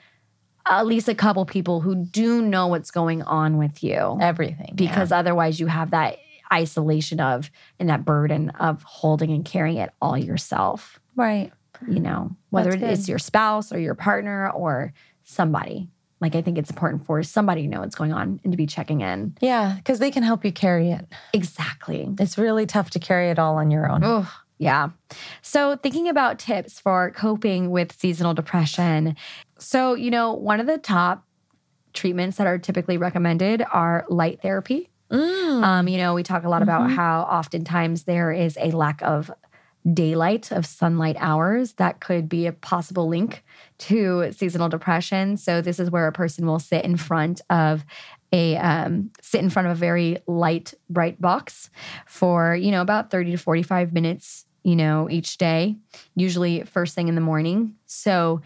at least a couple people who do know what's going on with you Everything. because otherwise you have that isolation of and that burden of holding and carrying it all yourself right. you know, whether it's your spouse or your partner or somebody. Like I think it's important for somebody to know what's going on and to be checking in. Yeah, because they can help you carry it. Exactly. It's really tough to carry it all on your own. Oh, yeah. So thinking about tips for coping with seasonal depression. So, you know, one of the top treatments that are typically recommended are light therapy. Mm. Um, you know, we talk a lot about how oftentimes there is a lack of daylight, of sunlight hours that could be a possible link to seasonal depression. So this is where a person will sit in front of a um, sit in front of a very light, bright box for you know about thirty to forty five minutes. You know, each day, usually first thing in the morning. So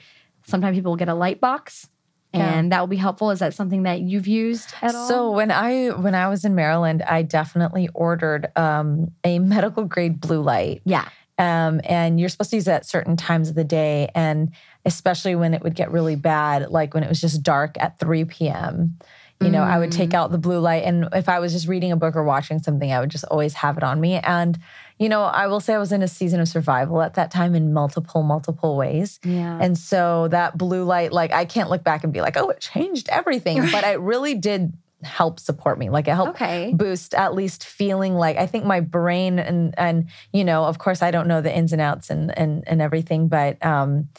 sometimes people will get a light box. Yeah. And that will be helpful. Is that something that you've used at all? So when I when I was in Maryland, I definitely ordered um, a [LAUGHS] medical grade blue light, yeah, um, and you're supposed to use it at certain times of the day, and especially when it would get really bad, like when it was just dark at 3 p.m. You know, I would take out the blue light, and if I was just reading a book or watching something, I would just always have it on me. And you know, I will say I was in a season of survival at that time in multiple, multiple ways. yeah. And so that blue light, like I can't look back and be like, oh, it changed everything. [LAUGHS] But it really did help support me. Like it helped Okay. boost at least feeling like I think my brain and and you know, of course I don't know the ins and outs and and and everything, but um,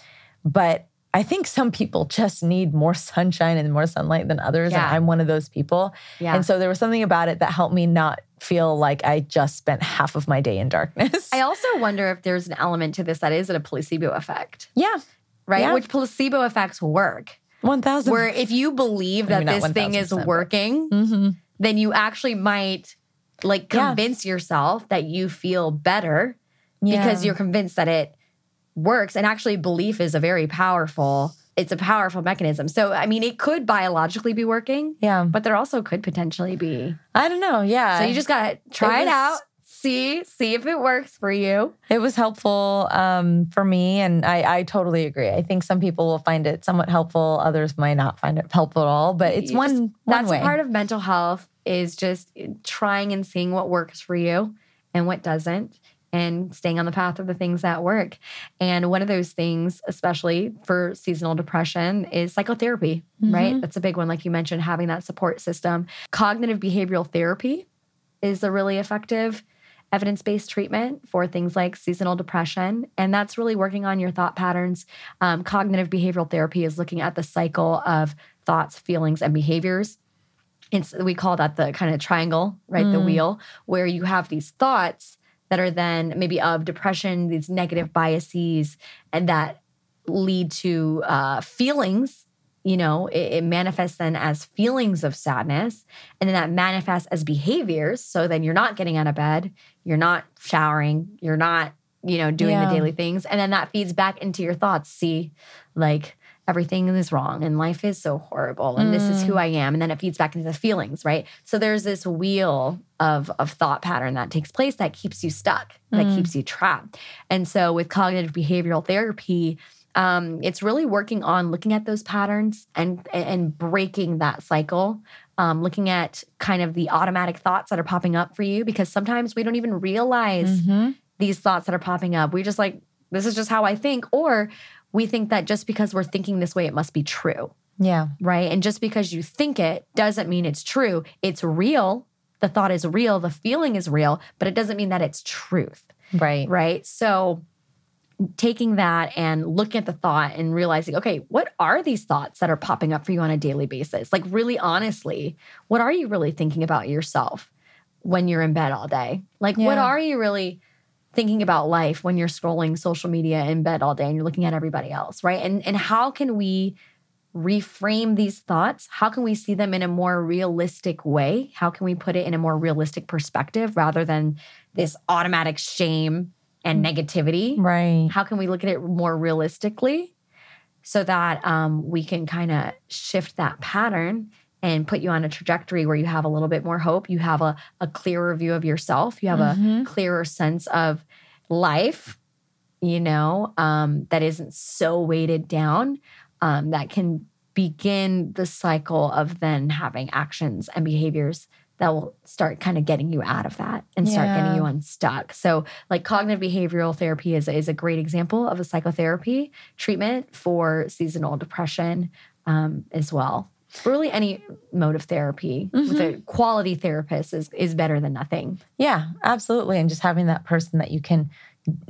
but I think some people just need more sunshine and more sunlight than others. Yeah. And I'm one of those people. Yeah. And so there was something about it that helped me not feel like I just spent half of my day in darkness. I also wonder if there's an element to this that is a placebo effect, yeah. right? Yeah. Which placebo effects work. One thousand Where if you believe that this thing is 1000%, working, hmm then you actually might like Yeah. convince yourself that you feel better Yeah. because you're convinced that it works. And actually, belief is a very powerful. It's a powerful mechanism. So, I mean, it could biologically be working, Yeah. but there also could potentially be. I don't know. Yeah. So you just gotta try it, was- out, see, see if it works for you. it was helpful um, for me. And I, I totally agree. I think some people will find it somewhat helpful. Others might not find it helpful at all, but it's You one, just- one that's way. part of mental health is just trying and seeing what works for you and what doesn't and staying on the path of the things that work. And one of those things especially for seasonal depression is psychotherapy right? That's a big one like you mentioned having that support system. Cognitive behavioral therapy is a really effective evidence-based treatment for things like seasonal depression and that's really working on your thought patterns. Um, cognitive behavioral therapy is looking at the cycle of thoughts feelings and behaviors. It's we call that the kind of triangle right? The wheel where you have these thoughts that are then maybe of depression these negative biases and that lead to uh, feelings you know it, it manifests then as feelings of sadness and then that manifests as behaviors so then you're not getting out of bed you're not showering you're not you know, doing Yeah. the daily things. And then that feeds back into your thoughts. See, like everything is wrong and life is so horrible and this is who I am. And then it feeds back into the feelings, right? So there's this wheel of, of thought pattern that takes place that keeps you stuck, that keeps you trapped. And so with cognitive behavioral therapy, um, it's really working on looking at those patterns and and breaking that cycle um, looking at kind of the automatic thoughts that are popping up for you because sometimes we don't even realize Mhm. these thoughts that are popping up. We just like, this is just how I think. Or we think that just because we're thinking this way, it must be true, Yeah. right? And just because you think it doesn't mean it's true. It's real. The thought is real. The feeling is real, but it doesn't mean that it's truth, Right. right? So, taking that and looking at the thought and realizing, okay, what are these thoughts that are popping up for you on a daily basis? Like, really honestly, what are you really thinking about yourself when you're in bed all day? Like, what are you really thinking about life when you're scrolling social media in bed all day and you're looking at everybody else, right? And and how can we reframe these thoughts? How can we see them in a more realistic way? How can we put it in a more realistic perspective rather than this automatic shame and negativity? Right. How can we look at it more realistically so that um, we can kind of shift that pattern and put you on a trajectory where you have a little bit more hope? You have a, a clearer view of yourself, you have Mhm. a clearer sense of life, you know, um, that isn't so weighted down, um, that can begin the cycle of then having actions and behaviors that will start kind of getting you out of that and start Yeah. getting you unstuck. So, like cognitive behavioral therapy is, is a great example of a psychotherapy treatment for seasonal depression um, as well. Really, any mode of therapy with a mm-hmm. quality therapist is, is better than nothing. Yeah, absolutely. And just having that person that you can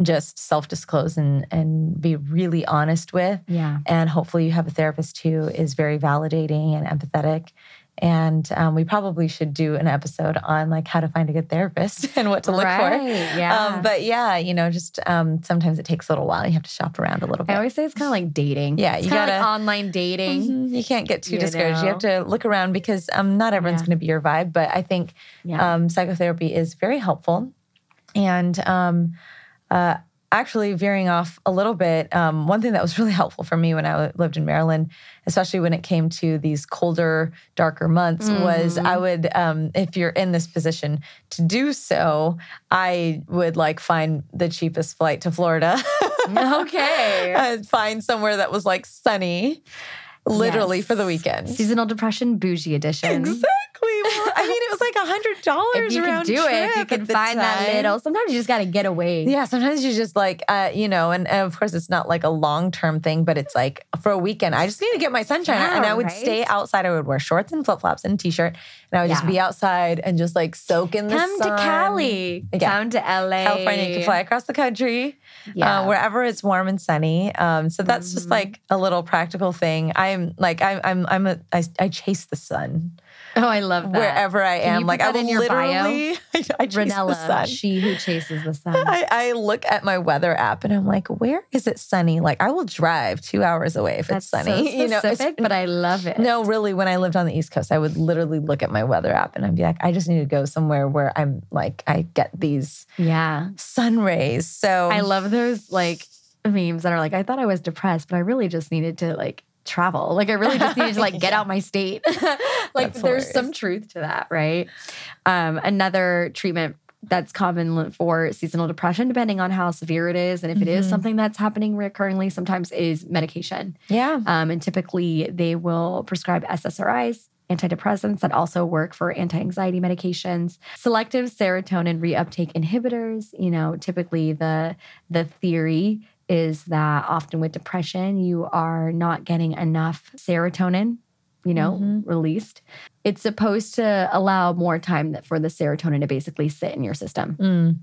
just self disclose and, and be really honest with. Yeah. And hopefully, you have a therapist who is very validating and empathetic. And um, we probably should do an episode on like how to find a good therapist [LAUGHS] and what to look Right, for. yeah. Um, but yeah, you know, just um, sometimes it takes a little while. You have to shop around a little bit. I always say it's kind of like dating. Yeah, it's you gotta- like online dating. Mhm. You can't get too You discouraged. You have to look around because um, not everyone's Yeah. going to be your vibe. But I think Yeah. um, psychotherapy is very helpful. And um, uh, actually, veering off a little bit, um, one thing that was [LAUGHS] really helpful for me when I lived in Maryland, especially when it came to these colder, darker months, was Mm-hmm. I would, um, if you're in this position to do so, I would like find the cheapest flight to Florida. [LAUGHS] okay. I'd find somewhere that was like sunny, literally Yes. for the weekend. Seasonal depression bougie edition. Exactly. [LAUGHS] Well, I mean, it was like a hundred dollars. Can do it, if you can find that little, sometimes you just got to get away. Yeah, sometimes you just like, uh, you know, and, and of course it's not like a long term thing, but it's like for a weekend. I just need to get my sunshine, Yeah, and I would right? stay outside. I would wear shorts and flip flops and t shirt, and I would just be outside and just like soak in the Come sun. Come to Cali. Yeah. Come to LA. California, you can fly across the country, Yeah. uh, wherever it's warm and sunny. Um, so that's just Mhm. like a little practical thing. I'm like, I'm, I'm, I'm a, I, I chase the sun oh, I love that. wherever I am. like I in will your bio? literally, [LAUGHS] I chase the Ranella, sun. she who chases the sun. I, I look at my weather app and I'm like, where is it sunny? Like I will drive two hours away if That's [LAUGHS] it's sunny. so know, but I love it. no, really, when I lived on the East Coast, I would literally look at my weather app and I'd be like, I just need to go somewhere where I'm like, I get these Yeah. sun rays. So I love those like memes that are like, I thought I was depressed, but I really just needed to like travel. Like I really just needed to like [LAUGHS] get out my state. [LAUGHS] like That's there's some truth to that, right? Um, another treatment that's common for seasonal depression, depending on how severe it is, and if it is Mhm. something that's happening recurringly, sometimes is medication. yeah. Um, and typically, they will prescribe SSRIs, antidepressants that also work for anti anxiety medications, selective serotonin reuptake inhibitors. You know, typically the the theory is that often with depression, you are not getting enough serotonin. You know, Mhm. released. It's supposed to allow more time for the serotonin to basically sit in your system Mm.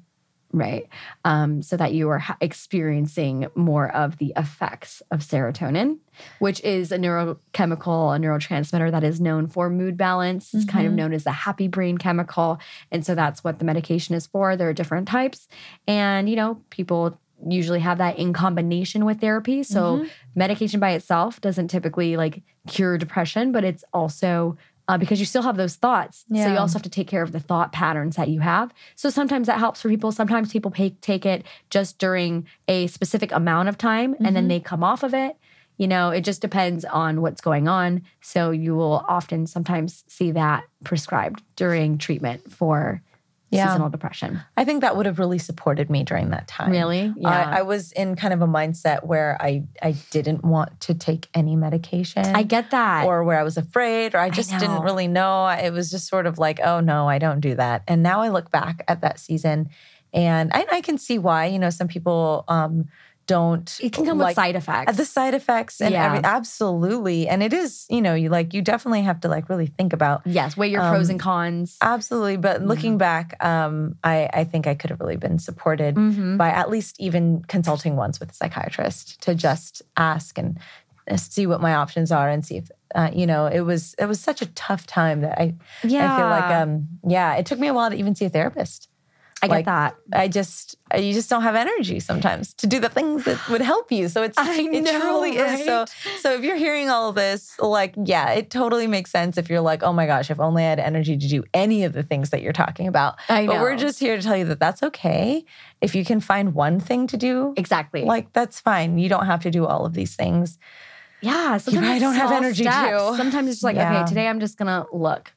right? Um, so that you are experiencing more of the effects of serotonin, which is a neurochemical, a neurotransmitter that is known for mood balance. It's kind of Mhm. known as the happy brain chemical. And so that's what the medication is for. There are different types. And, you know, people usually have that in combination with therapy. So Mhm. medication by itself doesn't typically like cure depression, but it's also uh, because you still have those thoughts. So you also have to take care of the thought patterns that you have. So sometimes that helps for people. Sometimes people pay, take it just during a specific amount of time and Mm-hmm. then they come off of it. You know, it just depends on what's going on. So you will often sometimes see that prescribed during treatment for Yeah. seasonal depression. I think that would have really supported me during that time. Really? Yeah. I, I was in kind of a mindset where I I didn't want to take any medication. I get that. or where I was afraid, or I just know. didn't really know. It was just sort of like, oh no, I don't do that. And now I look back at that season, and I, I can see why. You know, some people um, don't. it can come like, with side effects. the side effects and Yeah. every, absolutely. And it is, you know, you like you definitely have to like really think about yes, weigh your pros um, and cons. absolutely. But looking back, um, I I think I could have really been supported Mhm. by at least even consulting once with a psychiatrist to just ask and uh, see what my options are and see if uh, you know it was it was such a tough time that I Yeah. I feel like um yeah it took me a while to even see a therapist. I get that. I just you just don't have energy sometimes to do the things that would help you. So it's [LAUGHS] I it know, truly is. So so if you're hearing all of this, like yeah, it totally makes sense. If you're like, oh my gosh, if only I had energy to do any of the things that you're talking about. I know. But we're just here to tell you that that's okay. If you can find one thing to do, Exactly. like that's fine. You don't have to do all of these things. yeah. Sometimes it's don't have energy steps. to. Sometimes it's like, Yeah. okay, today I'm just gonna look.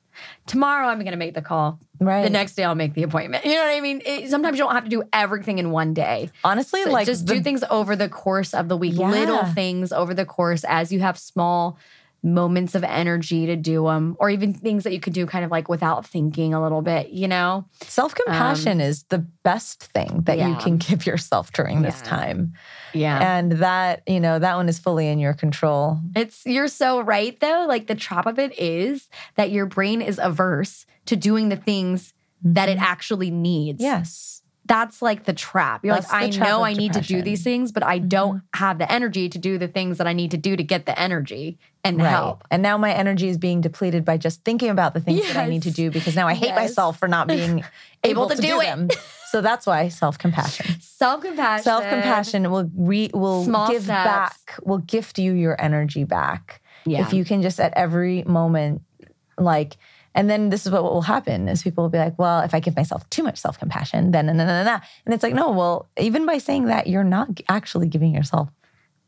Tomorrow I'm gonna make the call. Right. The next day I'll make the appointment. You know what I mean? It- sometimes you don't have to do everything in one day. honestly, So like just the- do things over the course of the week, Yeah. little things over the course as you have small moments of energy to do them, or even things that you could do kind of like without thinking a little bit, you know? self-compassion is the best thing that you Um, can [LAUGHS] give yourself during this Yeah. time. Yeah. And that, you know, that one is fully in your control. It's you're so right though. Like the trap of it is that your brain is averse to doing the things that it actually needs. Yes. That's like the trap. You're That's like, I know I need to do these things, but I mm-hmm. don't have the energy to do the things that I need to do to get the energy and Right. help. And now my energy is being depleted by just thinking about the things that I need to do because now I hate Yes. myself for not being [LAUGHS] able, to, do, it. them. So that's why self-compassion. [LAUGHS] Self-compassion. Self-compassion will re, will Small give steps. back, will gift you your energy back. Yeah. If you can just at every moment, like, and then this is what will happen is people will be like, well, if I give myself too much self-compassion, then na, na, na, na. and it's like, no, well, even by saying that, you're not actually giving yourself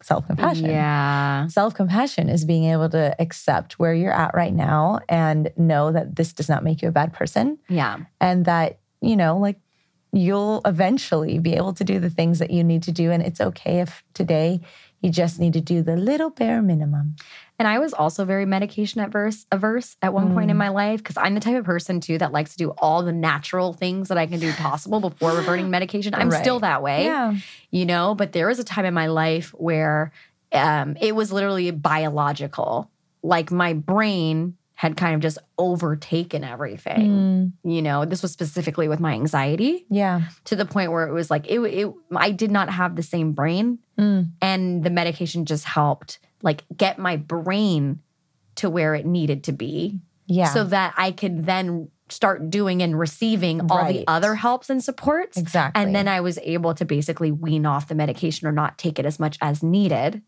self-compassion. Yeah. Self compassion is being able to accept where you're at right now and know that this does not make you a bad person Yeah. and that, you know, like you'll eventually be able to do the things that you need to do. And it's okay if today you just need to do the little bare minimum. And I was also very medication averse averse at one Mm. point in my life because I'm the type of person too that likes to do all the natural things that I can do possible before reverting [GASPS] medication. I'm still that way. Yeah. you know but there was a time in my life where um, it was literally biological like my brain had kind of just overtaken everything Mm, you know this was specifically with my anxiety yeah. to the point where it was like it, it i did not have the same brain Mm, and the medication just helped like get my brain to where it needed to be yeah. so that i could then start doing and receiving all the other helps and supports exactly. and then I was able to basically wean off the medication or not take it as much as needed.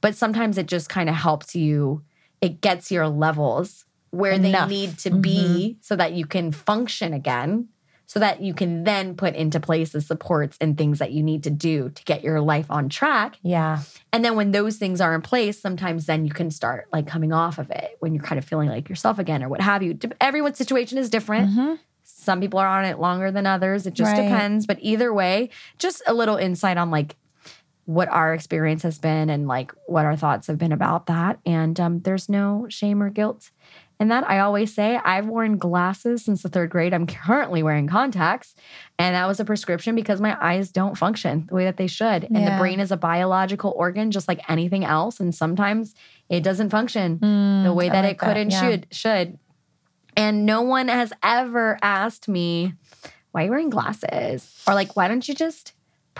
But sometimes it just kind of helps you, it gets your levels where Enough. they need to be mm-hmm. so that you can function again, so that you can then put into place the supports and things that you need to do to get your life on track. yeah. And then when those things are in place, sometimes then you can start like coming off of it when you're kind of feeling like yourself again or what have you. Everyone's situation is different. Mhm. Some people are on it longer than others. It just Right. depends. But either way, just a little insight on like what our experience has been and like what our thoughts have been about that. And um, there's no shame or guilt in that. I always say I've worn glasses since the third grade. I'm currently wearing contacts. And that was a prescription because my eyes don't function the way that they should. And the brain is a biological organ just like anything else. And sometimes it doesn't function the Mm, way that like it could and yeah. should should. And no one has ever asked me, why are you wearing glasses? Or like, why don't you just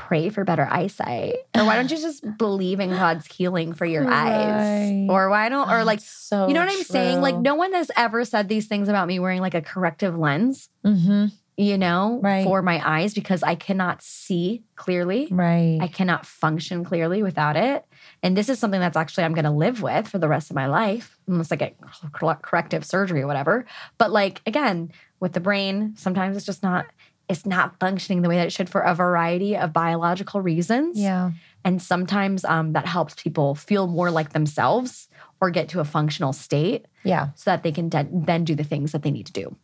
pray for better eyesight? Or why don't you just [SIGHS] believe in God's healing for your eyes? Or why don't or like so you know what I'm saying? Like no one has ever said these things about me wearing like a corrective lens. Mhm. you know, Right. for my eyes because I cannot see clearly. Right. I cannot function clearly without it. And this is something that's actually I'm going to live with for the rest of my life, unless I get corrective surgery or whatever. But like again, with the brain, sometimes it's just not it's not functioning the way that it should for a variety of biological reasons. yeah. And sometimes um, that helps people feel more like themselves or get to a functional state Yeah. so that they can de- then do the things that they need to do.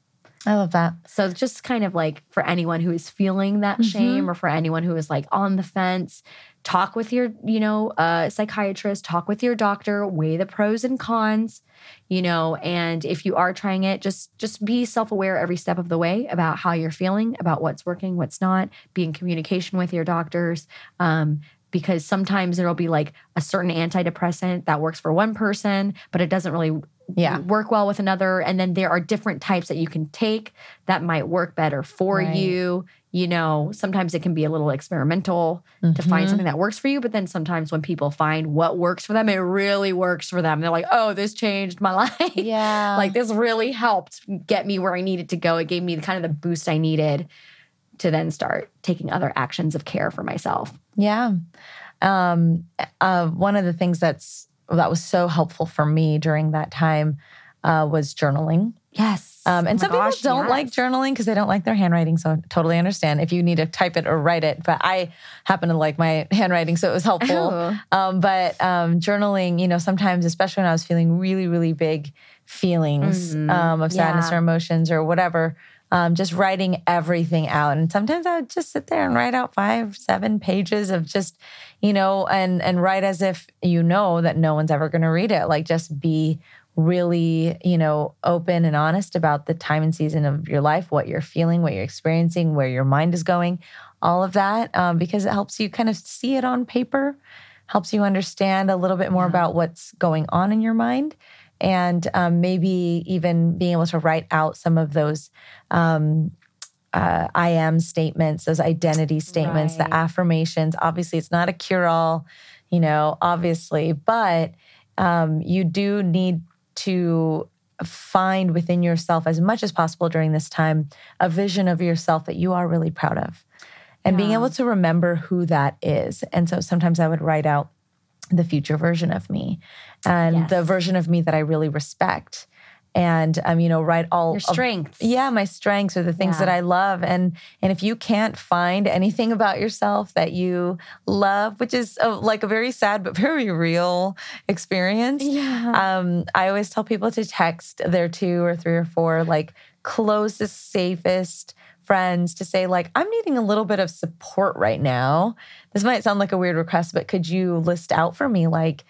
I love that. So just kind of like for anyone who is feeling that shame or for anyone who is like on the fence, talk with your, you know, uh, psychiatrist, talk with your doctor, weigh the pros and cons, you know, and if you are trying it, just just be self-aware every step of the way about how you're feeling, about what's working, what's not, be in communication with your doctors. Um, because sometimes there'll be like a certain antidepressant that works for one person, but it doesn't really Yeah. work well with another. And then there are different types that you can take that might work better for Right. you. You know, sometimes it can be a little experimental to find Mhm. something that works for you. But then sometimes when people find what works for them, it really works for them. They're like, oh, this changed my [LAUGHS] life. Yeah. like this really helped get me where I needed to go. It gave me the kind of the boost I needed to then start taking other actions of care for myself. Yeah. Um, uh, one of the things that's that was so helpful for me during that time uh, was journaling. Yes. Um, and Oh some gosh, people don't like journaling because they don't like their handwriting. So I totally understand if you need to type it or write it. But I happen to like my [LAUGHS] handwriting, so it was helpful. Oh. Um, but um, journaling, you know, sometimes, especially when I was feeling really, really big feelings Mhm. um, of sadness Yeah. or emotions or whatever, um, just writing everything out. And sometimes I would just sit there and write out five, seven pages of just, you know, and and write as if you know that no one's ever going to read it. Like just be really, you know, open and honest about the time and season of your life, what you're feeling, what you're experiencing, where your mind is going, all of that, um, because it helps you kind of see it on paper, helps you understand a little bit more Yeah. about what's going on in your mind. And um, maybe even being able to write out some of those um, uh, I am statements, those identity statements, Right. the affirmations. Obviously, it's not a cure all, you know, obviously, but um, you do need to find within yourself as much as possible during this time a vision of yourself that you are really proud of and being able to remember who that is. And so sometimes I would write out the future version of me and the version of me that I really respect. And um, you know, write all Your of- strengths. yeah, my strengths are the things Yeah. that I love. And and if you can't find anything about yourself that you love, which is a, like a very sad but [LAUGHS] very real experience, Yeah. um, I always tell people to text their two or three or four like closest, safest friends to say like I'm needing a little bit of support right now. This might sound like a weird request, but could you list out for me like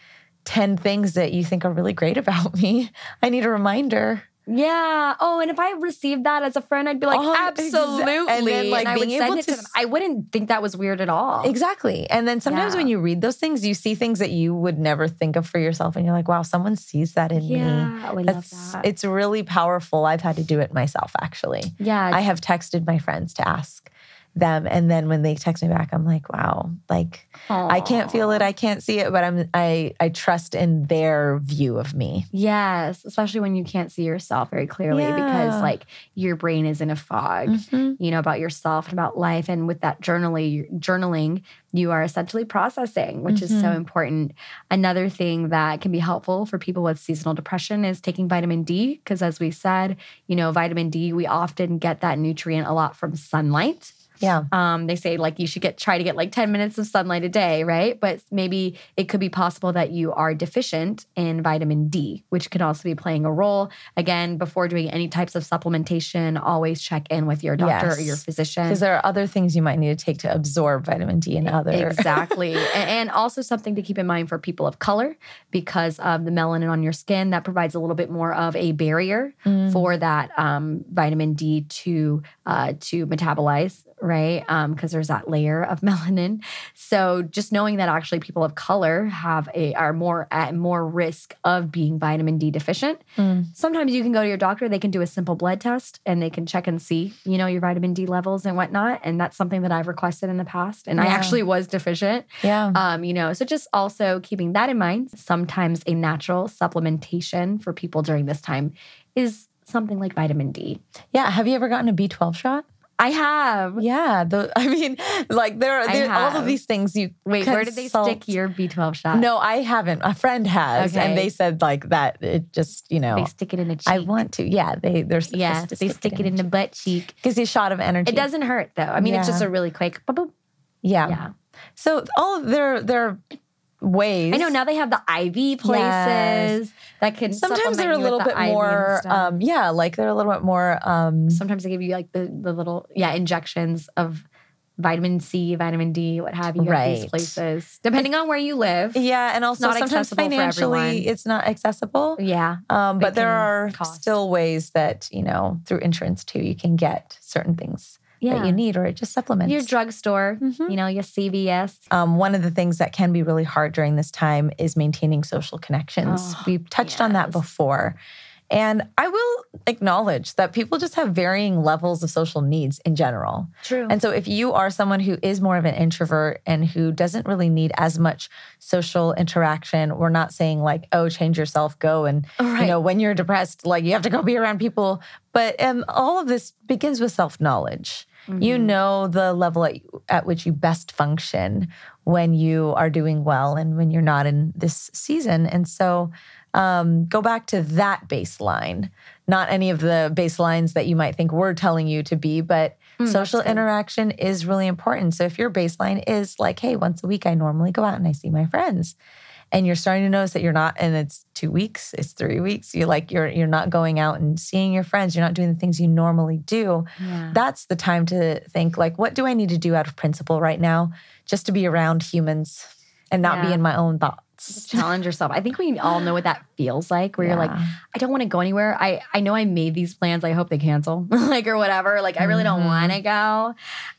10 things that you think are really great about me? [LAUGHS] I need a reminder. Yeah. Oh, and if I received that as a friend, I'd be like, Oh, exa- absolutely. and then, like, I would being send able it to to I wouldn't think that was weird at all. Exactly. And then sometimes Yeah. when you read those things, you see things that you would never think of for yourself. And you're like, wow, someone sees that in me. Yeah. Love That's that. it's really powerful. I've had to do it myself actually. yeah. I have texted my friends to ask them. And then when they text me back, I'm like, wow, like I can't feel it, I can't see it, but I'm I I trust in their view of me. Yes, especially when you can't see yourself very clearly Yeah. because like your brain is in a fog, Mhm. you know, about yourself and about life. And with that journaling, journaling, you are essentially processing, which is so Mhm. important. Another thing that can be helpful for people with seasonal depression is taking vitamin D, because as we said, you know, vitamin D, we often get that nutrient a lot from sunlight. Yeah. Um, they say like you should get try to get like 10 minutes of sunlight a day, right? But maybe it could be possible that you are deficient in vitamin D, which could also be playing a role. Again, before doing any types of supplementation, always check in with your doctor or your physician. Because there are other things you might need to take to absorb vitamin D and other. Exactly. [LAUGHS] and, and also something to keep in mind for people of color because of the melanin on your skin that provides a little bit more of a barrier Mm. for that um, vitamin D to uh, to metabolize, right? Because there's that layer of [LAUGHS] melanin. So just knowing that actually people of color have a are more at more risk of being vitamin D deficient. Mm. Sometimes you can go to your doctor; they can do a simple blood test and they can check and see, you know, your vitamin D levels and whatnot. And that's something that I've requested in the past, and I actually was deficient. Yeah. Um, you know, so just also keeping that in mind. Sometimes a natural supplementation for people during this time is something like vitamin D. yeah. Have you ever gotten a B12 shot? I have. Yeah, the, [LAUGHS] I mean, like there, are there all of these things you Wait, where did they stick your B12 shot? No, I haven't. A friend has, and they said like that. It just you know, They stick it in the cheek. I want to. Yeah, they they're Yeah, they stick it in the butt cheek. because you a shot of energy. It doesn't hurt though. I mean, it's just a really quick. boop, boop. Yeah. Yeah. So all of their their ways. I know now they have the IV places Yes. that can. Sometimes they're a little bit IV more. Um, yeah, like they're a little bit more. Um, Sometimes they give you like the the little yeah injections of vitamin C, vitamin D, what have you. at Right. These places, depending on where you live. yeah, and also sometimes financially it's not accessible. Yeah. Um, but there are cost. still ways that you know through insurance too you can get certain things Yeah. that you need or it just supplements. Your drugstore, Mhm. you know, your CVS. um, one of the things that can be really hard during this time is maintaining social connections. Oh, we touched on that before. And I will acknowledge that people just have varying levels of social needs in general. True. And so, if you are someone who is more of an introvert and who doesn't really need as much social interaction, we're not saying like, oh, change yourself, go and, you know, when you're depressed, like you have to go be around people. But um, all of this begins with self knowledge. You know the level at, at which you best function when you are doing well and when you're not in this season. And so, um, go back to that baseline, not any of the baselines that you might think we're telling you to be, but Mm, social interaction is really important. So if your baseline is like, hey, once a week I normally go out and I see my friends, and you're starting to notice that you're not, and it's two weeks, it's three weeks, you're like you're you're not going out and seeing your friends, you're not doing the things you normally do. Yeah. That's the time to think like, what do I need to do out of principle right now, just to be around humans and not be in my own challenge yourself. I think we all know what that feels like where you're like, I don't want to go anywhere. I I know I made these plans. I hope they cancel. [LAUGHS] like or whatever. Like I really don't Mhm. want to go.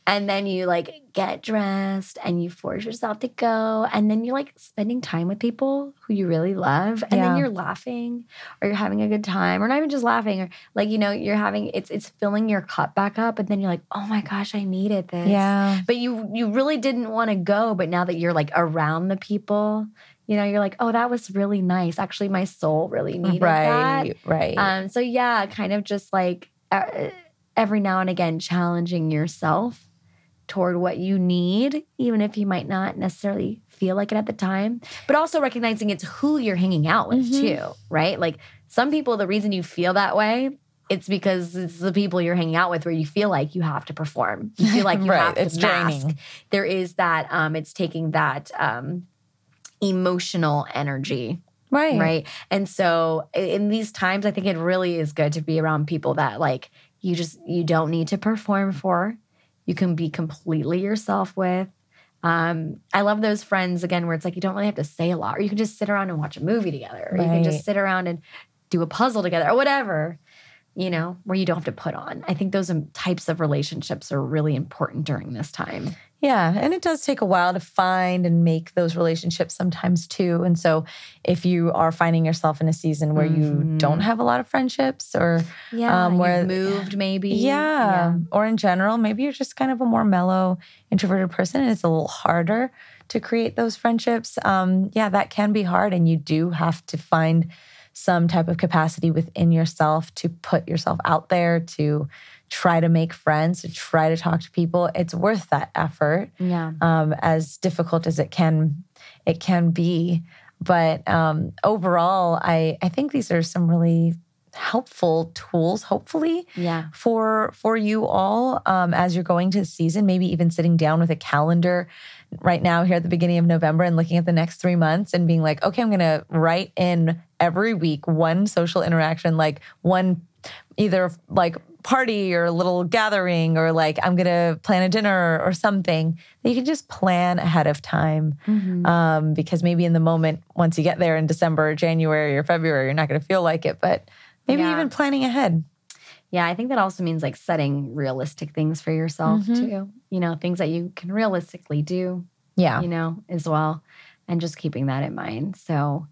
And then you like get dressed and you force yourself to go. And then you're like spending time with people who you really love. And then you're laughing or you're having a good time. Or not even just laughing. Or like, you know, you're having it's it's filling your cup back up. And then you're like, oh my gosh, I needed this yeah. but you you really didn't want to go but now that you're like around the people you know you're like oh that was really nice actually my soul really needed Right, right. um so yeah kind of just like uh, every now and again challenging yourself toward what you need even if you might not necessarily feel like it at the time but also recognizing it's who you're hanging out with Mhm. too right like some people the reason you feel that way it's because it's the people you're hanging out with where you feel like you have to perform. You feel like [LAUGHS] you Right, have to it's mask. draining. There is that um it's taking that um emotional energy, right. right? And so in these times I think it really is good to be around people that like you just you don't need to perform for. You can be completely yourself with. Um, I love those friends again where it's like you don't really have to say a lot, or you can just sit around and watch a movie together, or you can just sit around and do a puzzle together, or whatever, you know, where you don't have to put on. I think those um, types of relationships are really important during this time. Yeah, and it does take a while to find and make those relationships sometimes too. And so, if you are finding yourself in a season where you Mhm. don't have a lot of friendships, or Yeah, Um, you've where- moved maybe. yeah, or in general, maybe you're just kind of a more mellow, introverted person, and it's a little harder to create those friendships. Um, yeah, that can be hard, and you do have to find some type of capacity within yourself to put yourself out there to try to make friends, to try to talk to people. It's worth that effort yeah, um, as difficult as it can it can be. But um, overall, I I think these are some really helpful tools. Hopefully, yeah. for for you all um, as you're going to the season. Maybe even sitting down with a calendar right now here at the beginning of November and looking at the next three months and being like, okay, I'm going to write in every week one social interaction, like one either like party or a little gathering or like I'm to plan a dinner or something that you can just plan ahead of time. Mhm. Um, because maybe in the moment, once you get there in December, or January, or February, you're not to feel like it. But maybe Yeah. even planning ahead. Yeah, I think that also means like setting realistic things for yourself Mhm. too. You know, things that you can realistically do, Yeah. you know, as well. And just keeping that in mind. So,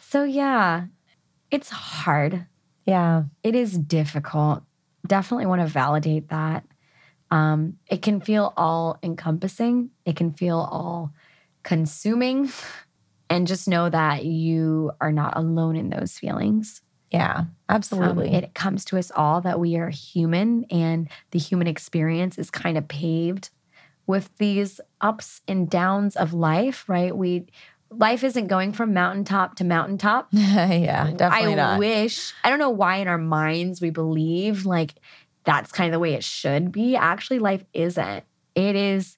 so yeah, it's hard. Yeah. It is difficult. Definitely want to validate that. Um, it can feel all encompassing, it can feel all consuming. [LAUGHS] And just know that you are not alone in those feelings. Yeah, absolutely. Um, it comes to us all that we are human and the human experience is kind of paved with these ups and downs of life, right? We life isn't going from mountaintop to mountaintop. [LAUGHS] yeah, definitely I not. wish, I don't know why in our minds we believe like that's kind of the way it should be. Actually, life isn't. It is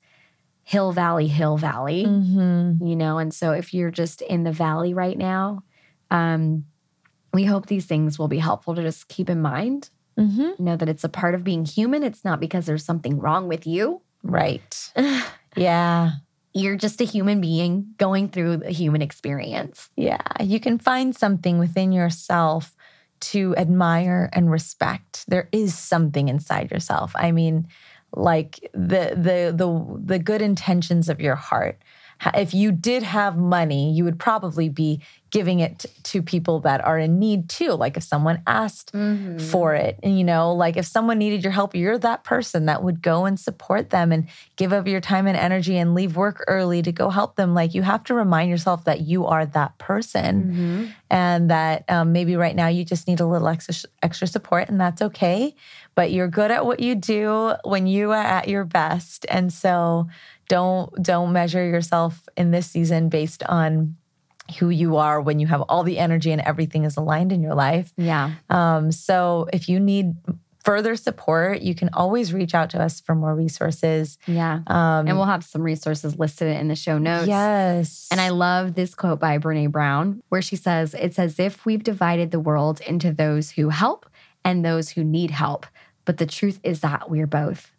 hill valley, hill valley, Mhm. you know? And so if you're just in the valley right now, um, we hope these things will be helpful to just keep in mind. Mhm. Know that it's a part of being human. It's not because there's something wrong with you. Right. [LAUGHS] Yeah. You're just a human being going through a human experience. Yeah. You can find something within yourself to admire and respect. There is something inside yourself. I mean, like the the the the good intentions of your heart. If you did have money, you would probably be giving it to people that are in need too. Like if someone asked for it, and you know, like if someone needed your help, you're that person that would go and support them and give up your time and energy and leave work early to go help them. Like you have to remind yourself that you are that person Mm-hmm. and that um, maybe right now you just need a little extra extra support and that's okay but you're good at what you do when you are at your best and so don't don't measure yourself in this season based on who you are when you have all the energy and everything is aligned in your life Yeah. um, so if you need further support you can always reach out to us for more resources Yeah. um, and we'll have some resources listed in the show notes. yes And I love this quote by Brene Brown, where she says, It's as if we've divided the world into those who help and those who need help. But the truth is that we're both,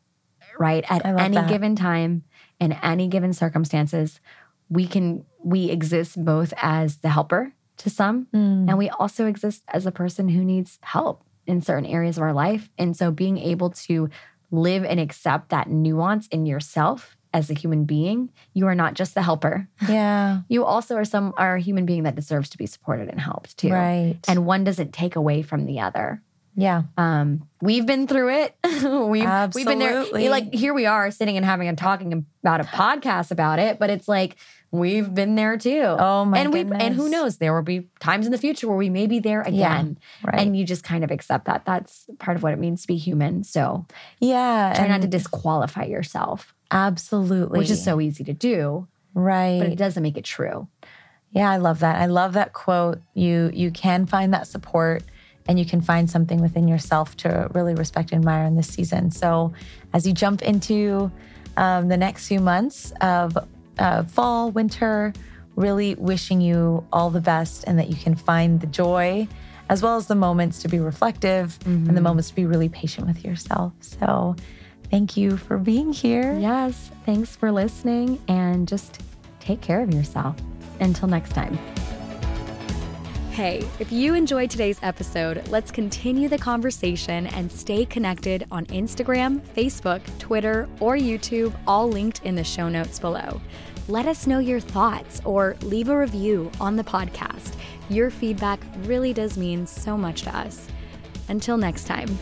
right? At any that. given time, in any given circumstances, we can, we exist both as the helper to some, Mm. and we also exist as a person who needs help in certain areas of our life. And so being able to live and accept that nuance in yourself as a human being, you are not just the helper yeah [LAUGHS] you also are some are a human being that deserves to be supported and helped too. right And one doesn't take away from the other. Yeah Um, we've been through it. [LAUGHS] we've we've been there. Absolutely. Like here we are sitting and having and talking about a podcast about it, but it's like we've been there too. oh my and we and who knows, there will be times in the future where we may be there Yeah, again. right And you just kind of accept that. That's part of what it means to be human. So Yeah. try not to disqualify yourself, absolutely. which is so easy to do, right. but it doesn't make it true. yeah, I love that. I love that quote. You you can find that support and you can find something within yourself to really respect and admire in this season. So as you jump into um, the next few months of uh, fall, winter, really wishing you all the best and that you can find the joy as well as the moments to be reflective and the moments to be really patient with yourself. So thank you for being here. Yes. Thanks for listening and just take care of yourself. Until next time. Hey, if you enjoyed today's episode, let's continue the conversation and stay connected on Instagram, Facebook, Twitter, or YouTube, all linked in the show notes below. Let us know your thoughts or leave a review on the podcast. Your feedback really does mean so much to us. Until next time.